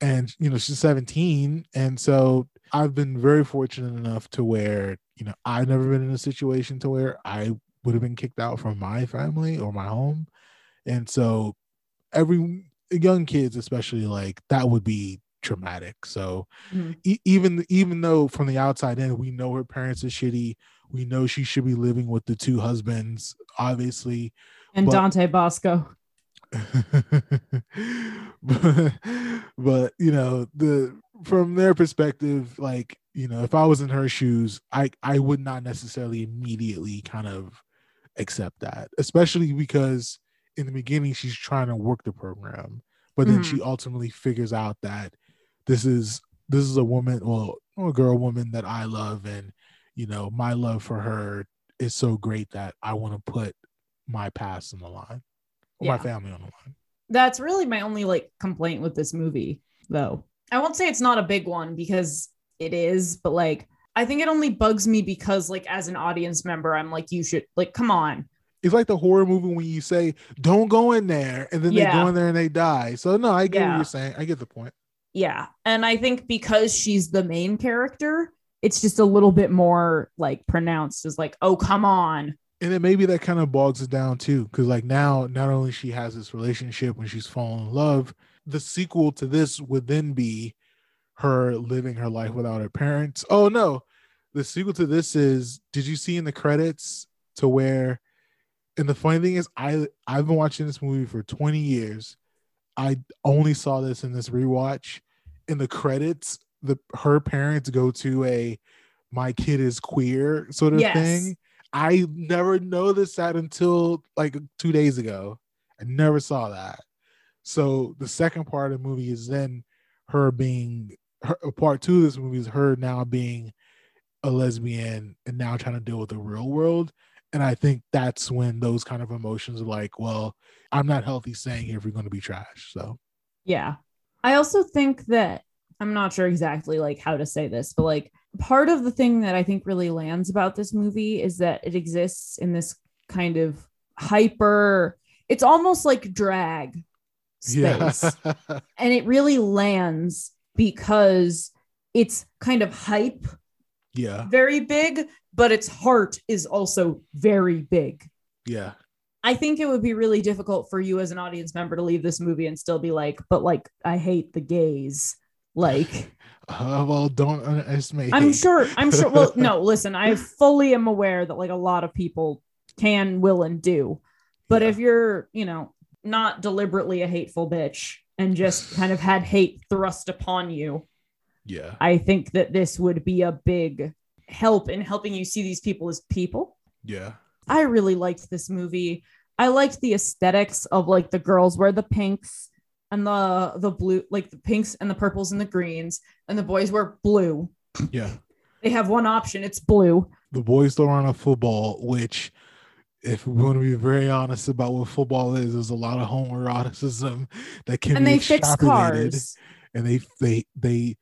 and you know she's 17 and so i've been very fortunate enough to where you know i've never been in a situation to where i would have been kicked out from my family or my home and so every young kids especially like that would be traumatic so
Mhm.
e- even even though from the outside in we know her parents are shitty we know she should be living with the two husbands obviously
And
but-
Dante Basco.
but, but you know the from their perspective like you know, if I was in her shoes, I I would not necessarily immediately kind of accept that, especially because in the beginning she's trying to work the program, but then she mm-hmm. ultimately figures out that this is this is a woman, well, a girl woman that I love, and you know, my love for her is so great that I want to put my past on the line, or my family on the line.
That's really my only like complaint with this movie, though. I won't say it's not a big one because it is, but like I think it only bugs me because like as an audience member, I'm like, you should like come on.
It's like the horror movie when you say, "Don't go in there," and then they go in there and they die. So no, I get what you're saying. I get the point.
Yeah. And I think because she's the main character, it's just a little bit more like pronounced as like, oh, come on.
and then maybe that kind of bogs it down too because like now not only she has this relationship when she's fallen in love the sequel to this would then be her living her life without her parents oh no the sequel to this is did you see in the credits to where and the funny thing is i i've been watching this movie for 20 years i only saw this in this rewatch in the credits the her parents go to a my kid is queer sort of
Yes.
thing I never noticed that until like two days ago. I never saw that. So the second part of the movie is then her being her part two of this movie is her now being a lesbian and now trying to deal with the real world. And I think that's when those kind of emotions are like, well, I'm not healthy saying if we're going to be trash. So
Yeah. I also think that I'm not sure exactly like how to say this, but like part of the thing that I think really lands about this movie is that it exists in this kind of hyper it's almost like drag space.
yeah,
and it really lands because it's kind of hype
yeah,
very big, but its heart is also very big.
yeah.
I think it would be really difficult for you as an audience member to leave this movie and still be like, but like, I hate the gays. Like,
Uh, well, don't underestimate.
I'm
hate.
sure, I'm sure. Well, no, listen, I fully am aware that like a lot of people can, will, and do. But if you're, you know, not deliberately a hateful bitch and just kind of had hate thrust upon you,
Yeah,
I think that this would be a big help in helping you see these people as people.
yeah,
I really liked this movie. I liked the aesthetics of like the girls wear the pinks and the the blue, like the pinks and the purples and the greens, and the boys wear blue.
yeah.
They have one option, it's blue.
the boys don't run a football, which, if we want to be very honest about what football is, there's a lot of homoeroticism that can
And
be
they fix cars.
and they they they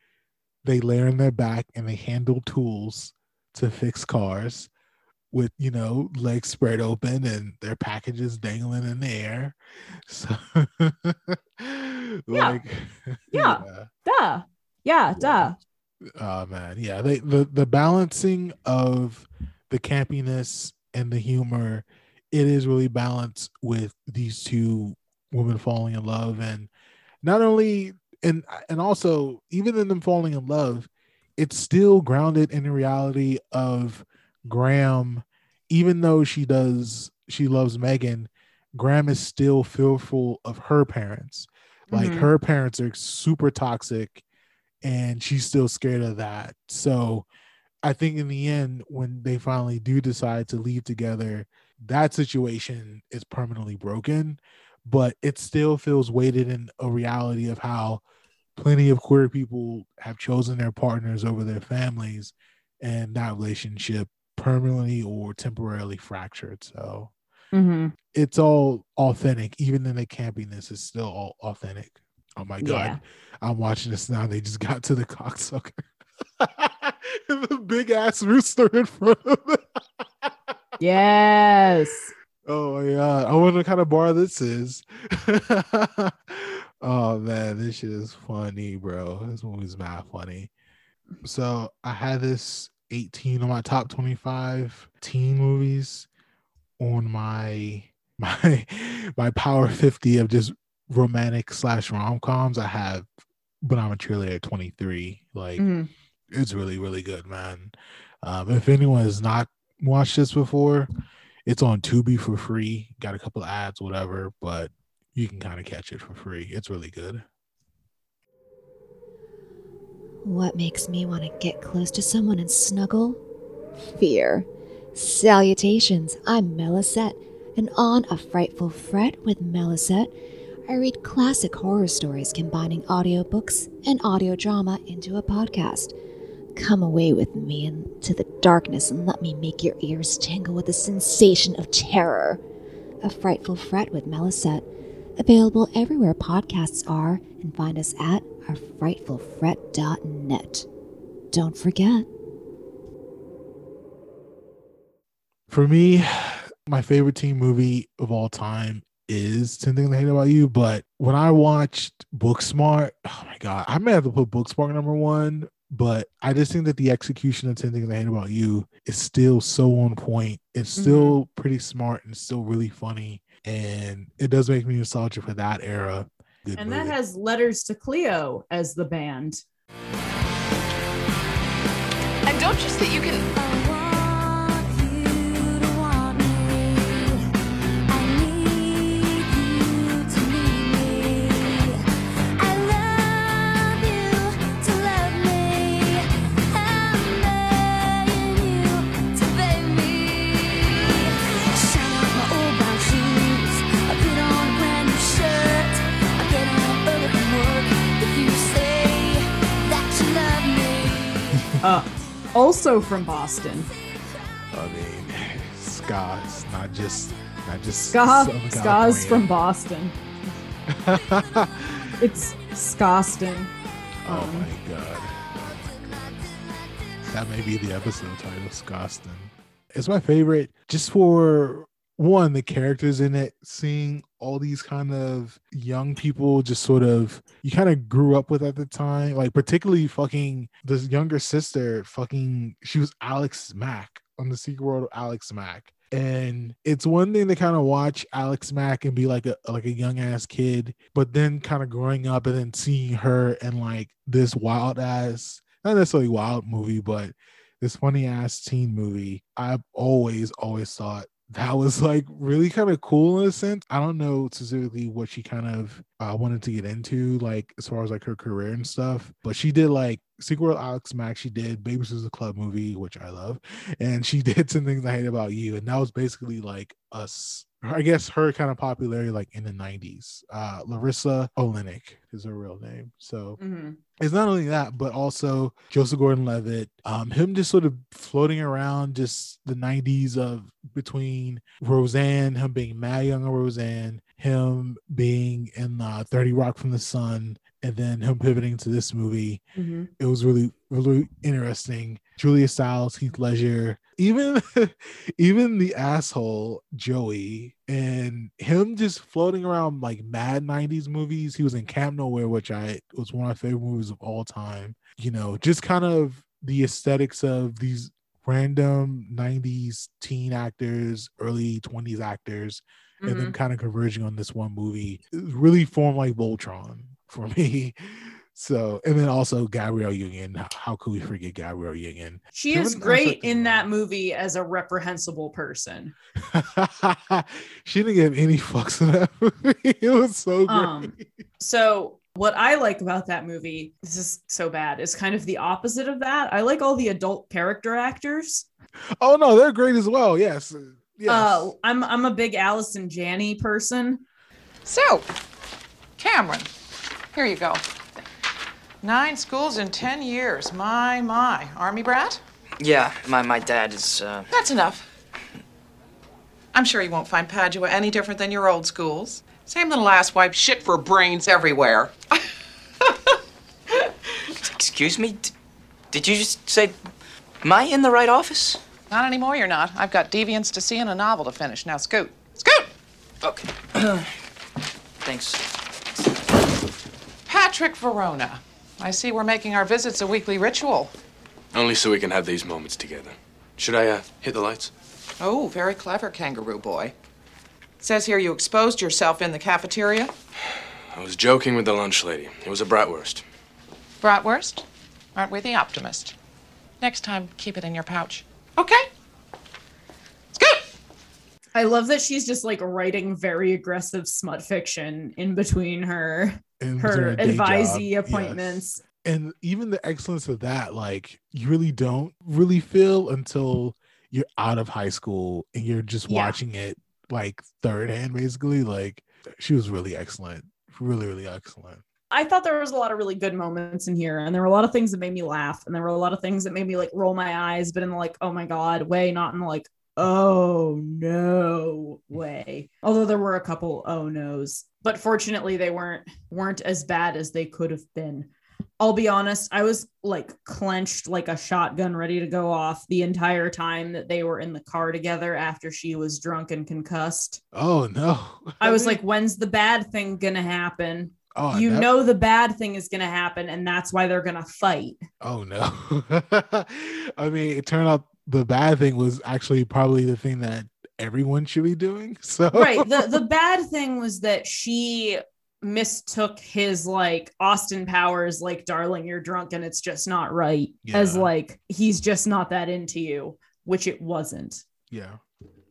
they lay on their back and they handle tools to fix cars with you know legs spread open and their packages dangling in the air. So, like,
Yeah. Duh. Yeah, duh.
Oh man, yeah. They the the balancing of the campiness and the humor, it is really balanced with these two women falling in love, and not only and and also even in them falling in love, it's still grounded in the reality of Graham, even though she does she loves Megan, Graham is still fearful of her parents. Like
Mhm.
her parents are super toxic and she's still scared of that. So I think in the end, when they finally do decide to leave together, that situation is permanently broken, but it still feels weighted in a reality of how plenty of queer people have chosen their partners over their families and that relationship permanently or temporarily fractured. So
Mm-hmm.
it's all authentic, even in the campiness, it's still all authentic. Oh my god.
Yeah.
I'm watching this now. They just got to the cocksucker. the big ass rooster in front of it.
Yes.
Oh my god. I wonder what kind of bar this is. oh man, this shit is funny, bro. This movie's mad funny. So I had this 18 on my top 25 teen movies on my my my power 50 of just romantic slash rom-coms. I have but I'm a cheerleader at 23. Like
Mhm.
It's really, really good, man. Um, if anyone has not watched this before, it's on Tubi for free. Got a couple of ads, whatever, but you can kind of catch it for free. It's really good.
What makes me want to get close to someone and snuggle? Fear. Salutations, I'm Melisette, and on A Frightful Fret with Melisette, I read classic horror stories combining audiobooks and audio drama into a podcast. Come away with me into the darkness and let me make your ears tingle with the sensation of terror. A Frightful Fret with Melisette, available everywhere podcasts are, and find us at ourfrightfulfret.net. Don't forget.
For me, my favorite teen movie of all time is 10 Things I Hate About You. But when I watched Booksmart, oh my God, I may have to put Booksmart number one, but I just think that the execution of 10 Things I Hate About You is still so on point. It's mm-hmm. still pretty smart and still really funny. And it does make me nostalgic for that era. Good
and
movie.
that has Letters to Cleo as the band.
And don't just that you can.
Also from Boston.
I mean, Scott's not just not just
Ska, Ska's from Boston. It's Scoston.
Oh
Um,
my god. That may be the episode title, Scoston. It's my favorite just for one, the characters in it, seeing all these kind of young people just sort of you kind of grew up with at the time. Like particularly fucking this younger sister, fucking she was Alex Mack on the Secret World of Alex Mack. And it's one thing to kind of watch Alex Mack and be like a like a young ass kid, but then kind of growing up and then seeing her and like this wild ass, not necessarily wild movie, but this funny ass teen movie. I've always, always thought that was like really kind of cool in a sense. I don't know specifically what she kind of uh, wanted to get into, like as far as like her career and stuff, but she did like Secret World Alex Max. She did Babysitters Club movie, which I love, and she did some things I hate about you, and that was basically like us. I guess her kind of popularity like in the 90s. Uh Larisa Oleynik is her real name. So
mhm.
It's not only that, but also Joseph Gordon Levitt, um, him just sort of floating around just the 90s of between Roseanne, him being mad young on Roseanne, him being in uh, 3rd Rock from the Sun, and then him pivoting to this movie.
Mhm.
It was really, really interesting. Julia Stiles, Heath Ledger, even even the asshole Joey, and him just floating around like mad 90s movies. He was in Camp Nowhere, which I was one of my favorite movies of all time. You know, just kind of the aesthetics of these random 90s teen actors, early 20s actors, and then
Mhm.
kind of converging on this one movie. It really formed like Voltron for me. So, and then also Gabrielle Union. How, how could we forget Gabrielle Union?
She
Him
is great in that movie as a reprehensible person.
she didn't give any fucks in that movie. It was so great.
Um, so what I like about that movie, this is so bad, is kind of the opposite of that. I like all the adult character actors.
oh no, they're great as well. Yes. Yes.
Uh, I'm I'm a big Allison Janney person.
So, Cameron, here you go. Nine schools in 10 years. My, my. Army brat?
Yeah, my, my dad is, uh,
That's enough. I'm sure you won't find Padua any different than your old schools. Same little asswipe shit for brains everywhere.
excuse me? D- did you just say, am I in the right office?
Not anymore, you're not. I've got Deviants to see and a novel to finish. Now scoot. Scoot!
Okay. Thanks.
Patrick Verona. I see we're making our visits a weekly ritual.
Only so we can have these moments together. Should I, uh, hit the lights?
Oh, very clever, kangaroo boy. Says here you exposed yourself in the cafeteria.
I was joking with the lunch lady. It was a bratwurst.
Bratwurst? Aren't we the optimist? Next time, keep it in your pouch. Okay? Good.
I love that she's just like writing very aggressive smut fiction in between her
In
her
between her
advisee
job,
appointments.
and even the excellence of that, like you really don't really feel until you're out of high school and you're just
Yeah.
watching it like third hand, basically. Like she was really excellent, really, really excellent.
I thought there was a lot of really good moments in here, and there were a lot of things that made me laugh, and there were a lot of things that made me like roll my eyes, but in the like, oh my god way, not in the like, oh no way. Although there were a couple oh no's, but fortunately they weren't weren't as bad as they could have been. I'll be honest, I was like clenched like a shotgun ready to go off the entire time that they were in the car together after she was drunk and concussed.
Oh no.
I was like, when's the bad thing gonna happen?
Oh,
you
that-
know the bad thing is gonna happen, and that's why they're gonna fight.
Oh no. I mean, it turned out the bad thing was actually probably the thing that everyone should be doing. So
Right. The the bad thing was that she mistook his like Austin Powers, like, darling, you're drunk and it's just not right, as like he's just not that into you, which it wasn't.
yeah.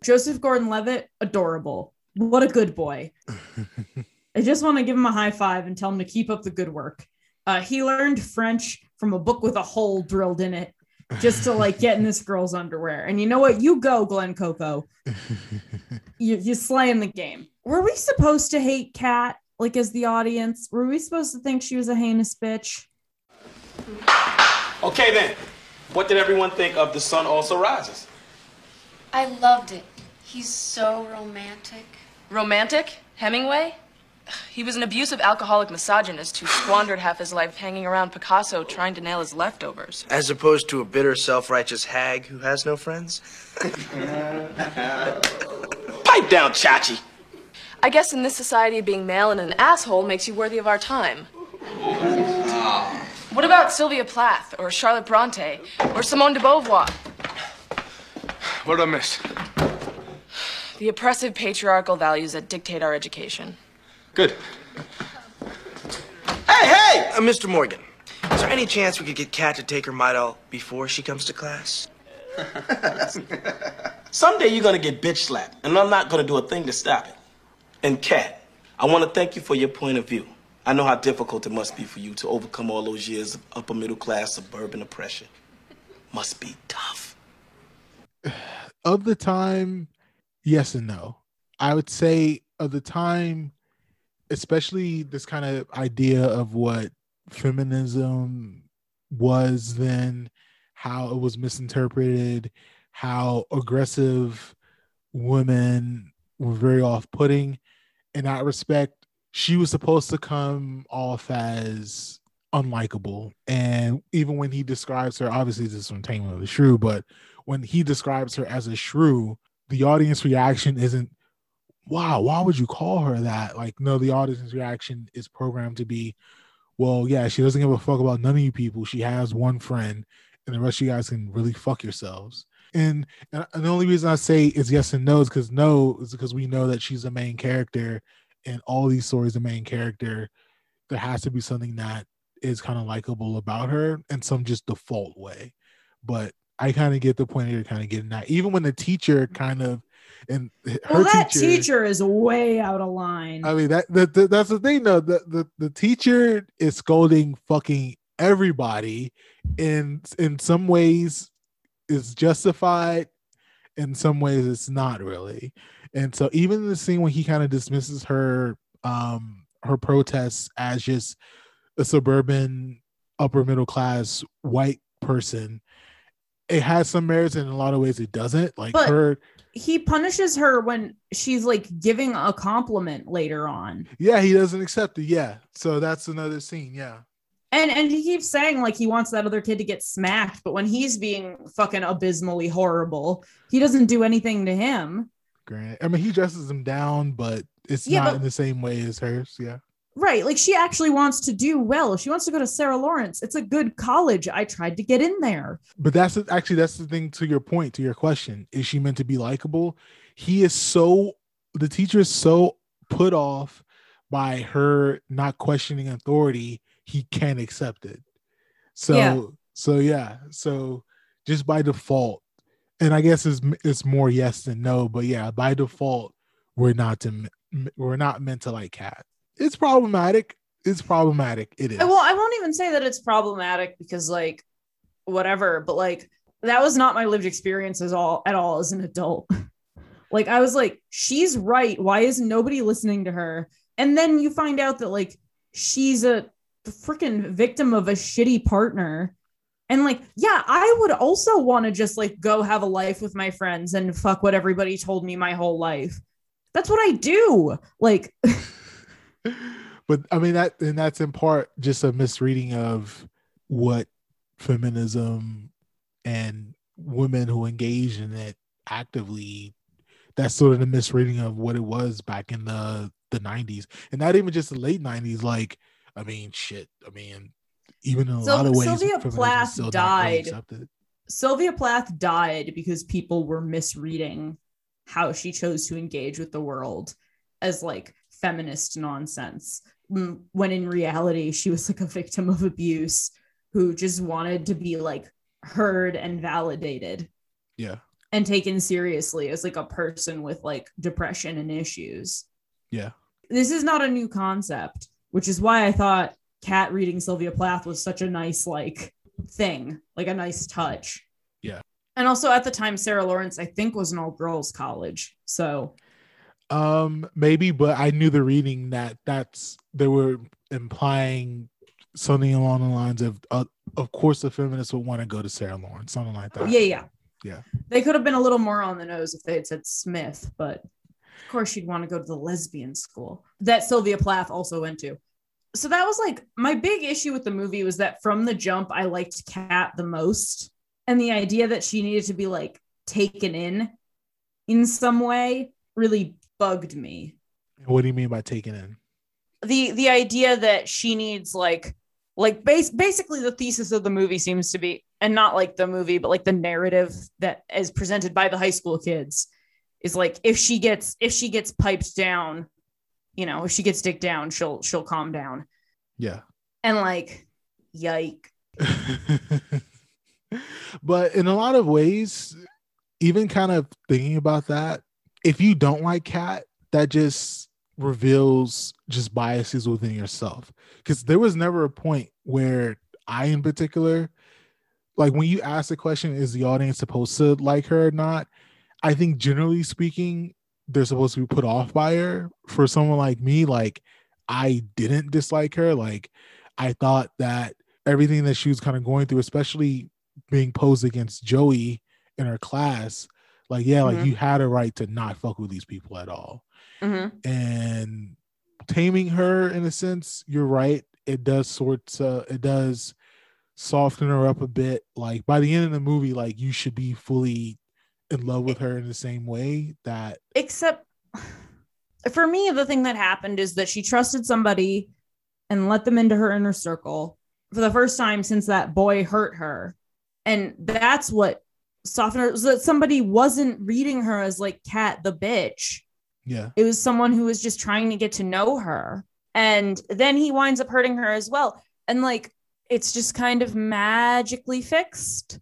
Joseph Gordon Levitt, adorable. What a good boy. I just want to give him a high five and tell him to keep up the good work. Uh, he learned French from a book with a hole drilled in it just to like get in this girl's underwear. And you know what? You go, Glenn Coco. You, you slaying the game. Were we supposed to hate Kat, like as the audience? Were we supposed to think she was a heinous bitch?
Okay then, what did everyone think of The Sun Also Rises?
I loved it. He's so romantic.
Romantic? Hemingway? He was an abusive alcoholic misogynist who squandered half his life hanging around Picasso trying to nail his leftovers.
As opposed to a bitter, self-righteous hag who has no friends.
Pipe down, Chachi.
I guess in this society, being male and an asshole makes you worthy of our time. What about Sylvia Plath, or Charlotte Bronte, or Simone de Beauvoir?
What did I miss?
The oppressive patriarchal values that dictate our education.
Good.
Hey, hey! Uh, Mr. Morgan, is there any chance we could get Kat to take her Midol before she comes to class?
Someday you're gonna get bitch slapped, and I'm not gonna do a thing to stop it. And Kat, I want to thank you for your point of view. I know how difficult it must be for you to overcome all those years of upper middle class suburban oppression. Must be tough.
of the time, yes and no. I would say of the time, especially this kind of idea of what feminism was then, how it was misinterpreted, how aggressive women were very off putting. In that respect, she was supposed to come off as unlikable. And even when he describes her, obviously this is from Taming of the Shrew, but when he describes her as a shrew, the audience reaction isn't, wow, why would you call her that? Like, no, the audience reaction is programmed to be, well, yeah, she doesn't give a fuck about none of you people. She has one friend, and the rest of you guys can really fuck yourselves. And, and the only reason I say is yes and no is because no is because we know that she's the main character and all these stories, the main character. There has to be something that is kind of likable about her in some just default way. But I kind of get the point of you're kind of getting that. Even when the teacher kind of and her
Well, that
teacher,
teacher is way out of line.
I mean that, that, that- that's the thing though. The, the the teacher is scolding fucking everybody in in some ways is justified in some ways it's not really and so even the scene when he kind of dismisses her um her protests as just a suburban upper middle class white person it has some merits and in a lot of ways it doesn't like
But-
her
he punishes her when she's like giving a compliment later on.
yeah he doesn't accept it yeah so that's another scene yeah
And and he keeps saying like he wants that other kid to get smacked, but when he's being fucking abysmally horrible, he doesn't do anything to him.
Grant. I mean, he dresses him down, but it's
Yeah,
not
but-
in the same way as hers. Yeah.
Right. Like she actually wants to do well. She wants to go to Sarah Lawrence. It's a good college. I tried to get in there.
But that's the- actually that's the thing to your point, to your question. Is she meant to be likable? He is so the teacher is so put off by her not questioning authority, he can't accept it. So
Yeah.
so yeah. So just by default, and I guess it's it's more yes than no, but yeah, by default, we're not to we're not meant to like Kat. It's problematic. it's problematic. It is.
Well, I won't even say that it's problematic because like whatever, but like that was not my lived experience as all at all as an adult. like I was like, she's right. Why is nobody listening to her? And then you find out that like she's a freaking victim of a shitty partner. And like, yeah, I would also want to just like go have a life with my friends and fuck what everybody told me my whole life. That's what I do. Like
but I mean that and that's in part just a misreading of what feminism and women who engage in it actively that's sort of the misreading of what it was back in the the 90s and not even just the late 90s like i mean shit i mean even in a
So
lot of ways
Sylvia Plath
really
died. Sylvia Plath died because people were misreading how she chose to engage with the world as like feminist nonsense. When in reality, she was like a victim of abuse who just wanted to be like heard and validated
yeah
and taken seriously as like a person with like depression and issues.
yeah
This is not a new concept, which is why I thought Kat reading Sylvia Plath was such a nice like thing, like a nice touch.
yeah
And also at the time, Sarah Lawrence, I think, was an all girls college. So
Um, maybe, but I knew the reading that that's they were implying something along the lines of, uh, of course, the feminists would want to go to Sarah Lawrence, something like that.
yeah, yeah.
yeah,
They could have been a little more on the nose if they had said Smith, but of course you'd want to go to the lesbian school that Sylvia Plath also went to. So that was like my big issue with the movie was that from the jump, I liked Kat the most. And the idea that she needed to be like taken in in some way really bugged me.
What do you mean by taking in?
the the idea that she needs like like base basically the thesis of the movie seems to be and not like the movie but like the narrative that is presented by the high school kids is like if she gets if she gets piped down you know if she gets dicked down she'll she'll calm down
Yeah,
and like yike
but in a lot of ways, even kind of thinking about that, if you don't like Kat, that just reveals just biases within yourself. Because there was never a point where I, in particular, like when you ask the question, is the audience supposed to like her or not? I think generally speaking, they're supposed to be put off by her. For someone like me, like I didn't dislike her. Like I thought that everything that she was kind of going through, especially being posed against Joey in her class, like yeah, like
Mhm.
you had a right to not fuck with these people at all.
Mhm.
And taming her in a sense, you're right. It does sort of it does soften her up a bit. Like by the end of the movie, like you should be fully in love with her in the same way that
except for me the thing that happened is that she trusted somebody and let them into her inner circle for the first time since that boy hurt her and that's what softened her was that somebody wasn't reading her as like Kat the bitch.
Yeah.
it was someone who was just trying to get to know her. And then he winds up hurting her as well. And like it's just kind of magically fixed.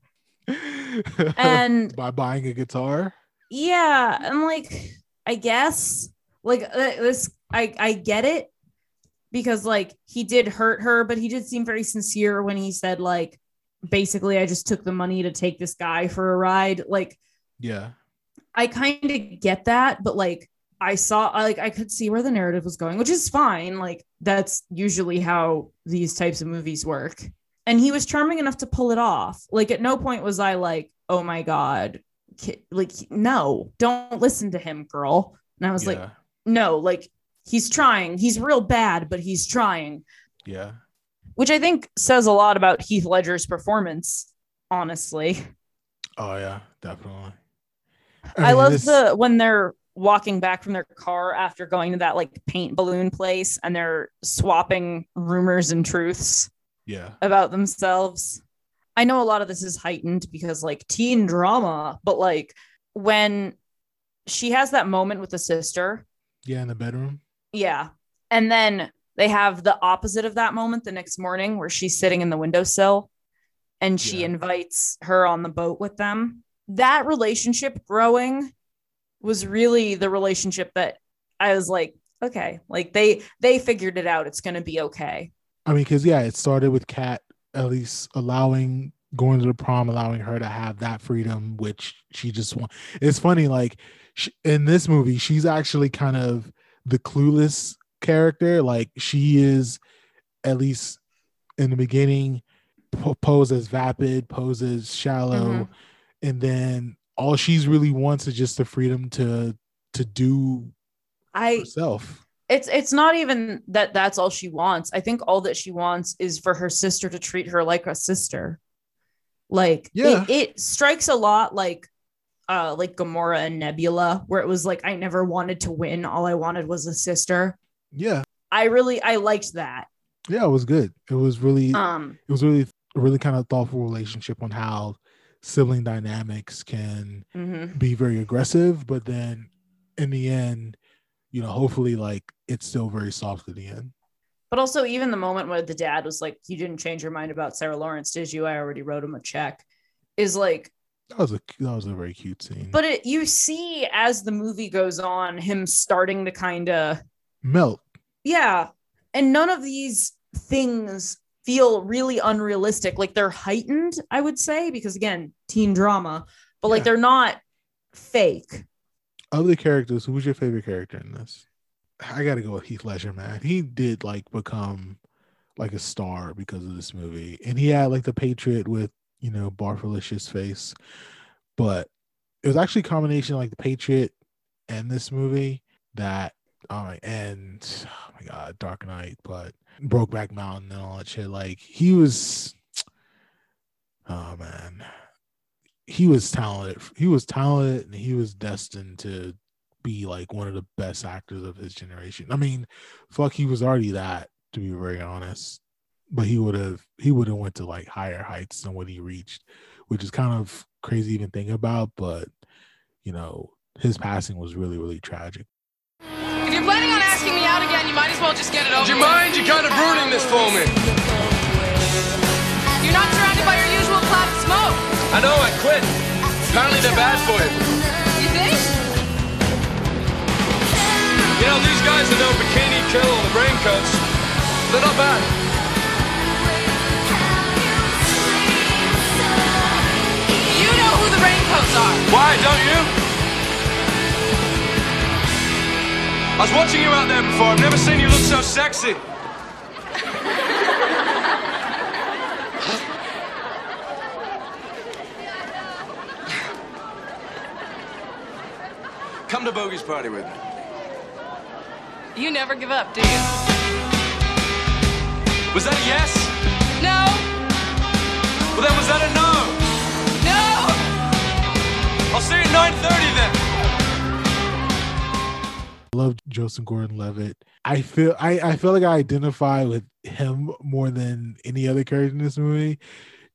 And-
by buying a guitar.
yeah. I'm like i guess like uh, this i i get it because like he did hurt her but he did seem very sincere when he said like basically i just took the money to take this guy for a ride. Like
Yeah.
i kind of get that but like i saw like i could see where the narrative was going which is fine. Like that's usually how these types of movies work. And he was charming enough to pull it off. Like at no point was i like oh my god like no don't listen to him girl. And i was like no like he's trying. He's real bad but he's trying.
Yeah.
Which i think says a lot about heath ledger's performance honestly
Oh yeah, definitely.
I,
mean,
love
this-
the when they're walking back from their car after going to that like paint balloon place and they're swapping rumors and truths
Yeah.
about themselves. I know a lot of this is heightened because like teen drama, but like when she has that moment with the sister,
Yeah, in the bedroom.
yeah. And then they have the opposite of that moment the next morning where she's sitting in the windowsill and she invites her on the boat with them. That relationship growing was really the relationship that I was like, okay, like they they figured it out. It's gonna be okay.
I mean, because yeah, it started with Kat at least allowing going to the prom, allowing her to have that freedom, which she just want. It's funny, like sh in this movie, she's actually kind of the clueless character. Like she is, at least in the beginning, po- as vapid, poses shallow,
Mhm.
and then all she's really wants is just the freedom to to do
I
herself.
it's it's not even that that's all she wants. I think all that she wants is for her sister to treat her like a sister. Like
Yeah.
it, it strikes a lot like uh like Gamora and Nebula, where it was like I never wanted to win. All I wanted was a sister.
Yeah,
I really I liked that.
yeah, it was good. It was really
Um
it was really a really kind of thoughtful relationship on how sibling dynamics can
Mhm.
be very aggressive, but then in the end, you know, hopefully like it's still very soft at the end.
But also, even the moment where the dad was like, "You didn't change your mind about Sarah Lawrence, did you? I already wrote him a check." Is like,
That was a that was a very cute scene.
but it you see as the movie goes on, him starting to kind of
Melt.
yeah, and none of these things feel really unrealistic. Like they're heightened, I would say, because again, teen drama, but like
Yeah.
they're not fake.
Of the characters, who was your favorite character in this? I gotta go with Heath Ledger, man. He did like become like a star because of this movie. And he had like the Patriot with, you know, Barfelicious face. But it was actually a combination of, like the Patriot and this movie that uh and oh my god, Dark Knight, but Brokeback Mountain and all that shit. Like he was oh man. He was talented. He was talented and he was destined to be like one of the best actors of his generation. I mean, fuck, he was already that, to be very honest. But he would have he would have went to like higher heights than what he reached, which is kind of crazy even think about. But you know, his passing was really, really tragic.
If you're planning on asking me out again, you might as well just get it over
Do you
with.
mind? You're kind of ruining this for me.
You're not surrounded by your usual cloud of smoke.
I know, I quit. Apparently they're bad for you.
You think?
You know, these guys that know Bikini Kill or the Raincoats, they're not bad.
You know who the raincoats are.
Why, don't you? I was watching you out there before. I've never seen you look so sexy. Come to Bogey's party with me.
You never give up, do you?
Was that a yes?
No.
Well, then was that a no?
No.
I'll see you at 9.30 then.
Love Joseph Gordon-Levitt. I feel I, I feel like I identify with him more than any other character in this movie,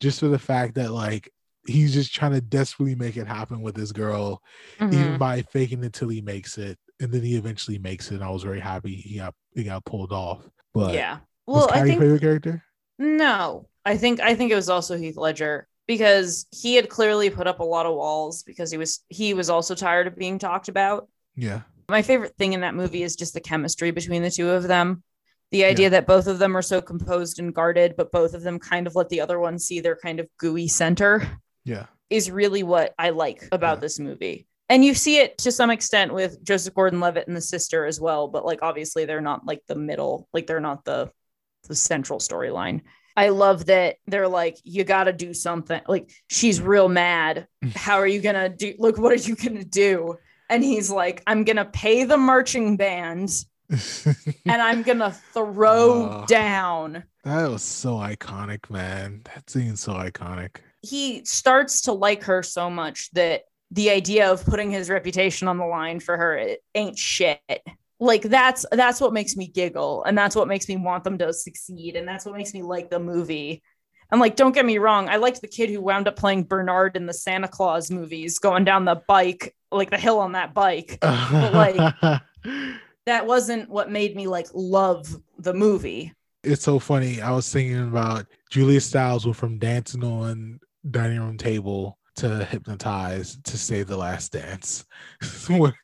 just for the fact that like he's just trying to desperately make it happen with this girl, even
Mhm.
by faking it till he makes it, and then he eventually makes it. And I was very happy he got he got pulled off. But
yeah. Well, I
your
think
favorite character?
No, I think I think it was also Heath Ledger because he had clearly put up a lot of walls because he was he was also tired of being talked about.
Yeah.
My favorite thing in that movie is just the chemistry between the two of them. The idea that both of them are so composed and guarded, but both of them kind of let the other one see their kind of gooey center
Yeah.
is really what I like about this movie. And you see it to some extent with Joseph Gordon-Levitt and the sister as well, but like obviously they're not like the middle, like they're not the the central storyline. I love that they're like, you got to do something. Like she's real mad. How are you gonna do? Look, what are you gonna do? And he's like, I'm gonna pay the marching band, and I'm gonna throw
Oh.
down.
That was so iconic, man. That scene's so iconic.
he starts to like her so much that the idea of putting his reputation on the line for her it ain't shit like that's that's what makes me giggle and that's what makes me want them to succeed and that's what makes me like the movie and like don't get me wrong i liked the kid who wound up playing bernard in the Santa Clause movies going down the bike like the hill on that bike but like that wasn't what made me like love the movie
it's so funny. I was thinking about Julia Stiles went from dancing on dining room table to hypnotize to save the last dance. what,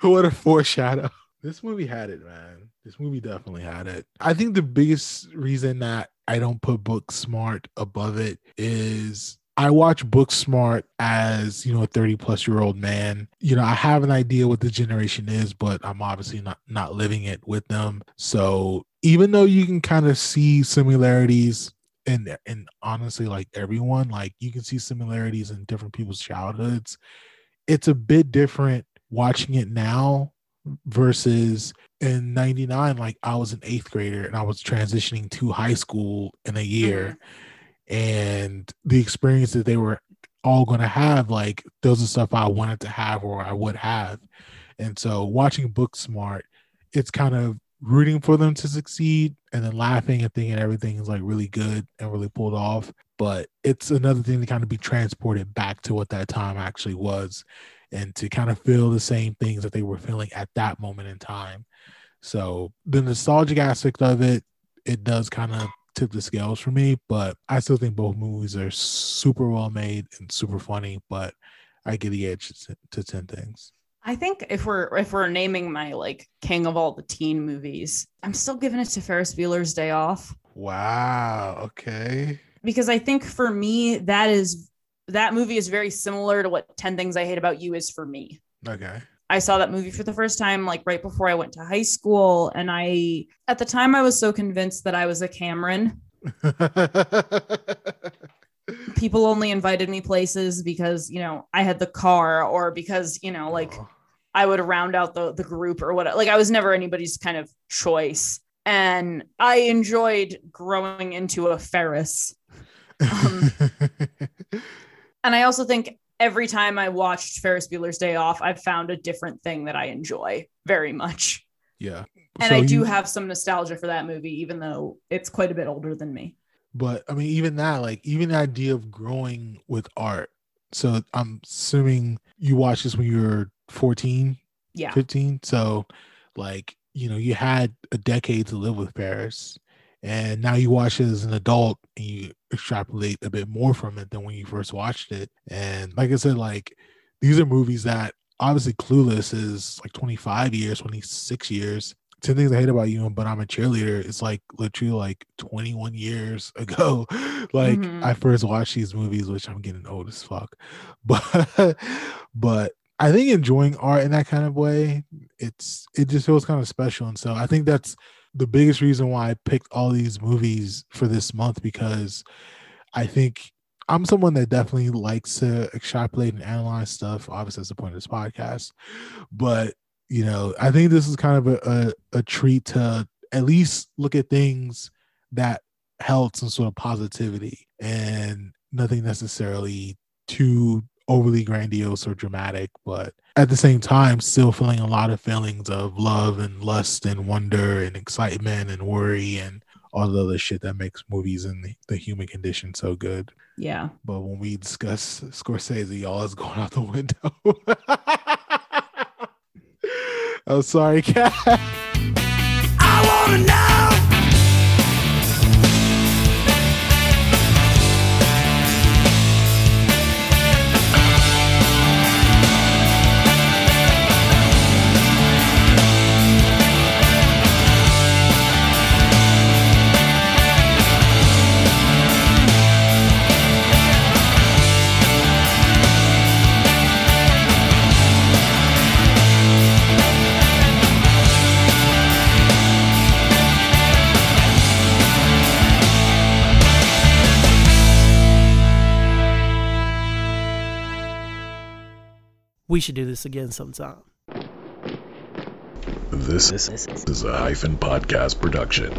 what a foreshadow. This movie had it, man. This movie definitely had it. I think the biggest reason that I don't put Booksmart above it is I watch Booksmart as, you know, a 30 plus year old man. You know, I have an idea what the generation is, but I'm obviously not not living it with them. So even though you can kind of see similarities and and honestly like everyone, like you can see similarities in different people's childhoods, it's a bit different watching it now versus in 99 like i was an eighth grader and i was transitioning to high school in a year mm-hmm. And the experience that they were all going to have like those are stuff i wanted to have or i would have and so watching booksmart it's kind of rooting for them to succeed and then laughing and thinking everything is like really good and really pulled off but it's another thing to kind of be transported back to what that time actually was and to kind of feel the same things that they were feeling at that moment in time. So the nostalgic aspect of it, it does kind of tip the scales for me, but I still think both movies are super well made and super funny, but I give the edge to, to 10 things.
I think if we're if we're naming my like king of all the teen movies, I'm still giving it to Ferris Bueller's Day Off
Wow. Okay.
because I think for me that is that movie is very similar to what 10 Things I Hate About You is for me.
Okay.
I saw that movie for the first time like right before I went to high school and I at the time I was so convinced that I was a Cameron. People only invited me places because, you know, I had the car or because, you know, like I would round out the the group or what like I was never anybody's kind of choice. And I enjoyed growing into a Ferris. Um, and I also think every time I watched Ferris Bueller's Day Off, I've found a different thing that I enjoy very much.
Yeah.
And
So
I do
you-
have some nostalgia for that movie, even though it's quite a bit older than me.
But I mean, even that, like, even the idea of growing with art. So I'm assuming you watched this when you were 14,
Yeah.
15. So, like, you know, you had a decade to live with Ferris, and now you watch it as an adult and you extrapolate a bit more from it than when you first watched it. And like I said, like, these are movies that obviously Clueless is like 25 years, 26 years. 10 things I hate about you, but I'm a cheerleader. It's like literally like 21 years ago. like
Mhm.
I first watched these movies, which I'm getting old as fuck. But but I think enjoying art in that kind of way, it's it just feels kind of special. And so I think that's the biggest reason why I picked all these movies for this month because I think I'm someone that definitely likes to extrapolate and analyze stuff. Obviously, that's the point of this podcast. But you know, I think this is kind of a, a, a treat to at least look at things that held some sort of positivity and nothing necessarily too overly grandiose or dramatic, but at the same time, still feeling a lot of feelings of love and lust and wonder and excitement and worry and all the other shit that makes movies and the, the human condition so good.
Yeah.
But when we discuss Scorsese, y'all is going out the window. I'm sorry, Kat.
I wanna know.
We should do this again sometime.
This is a hyphen podcast production.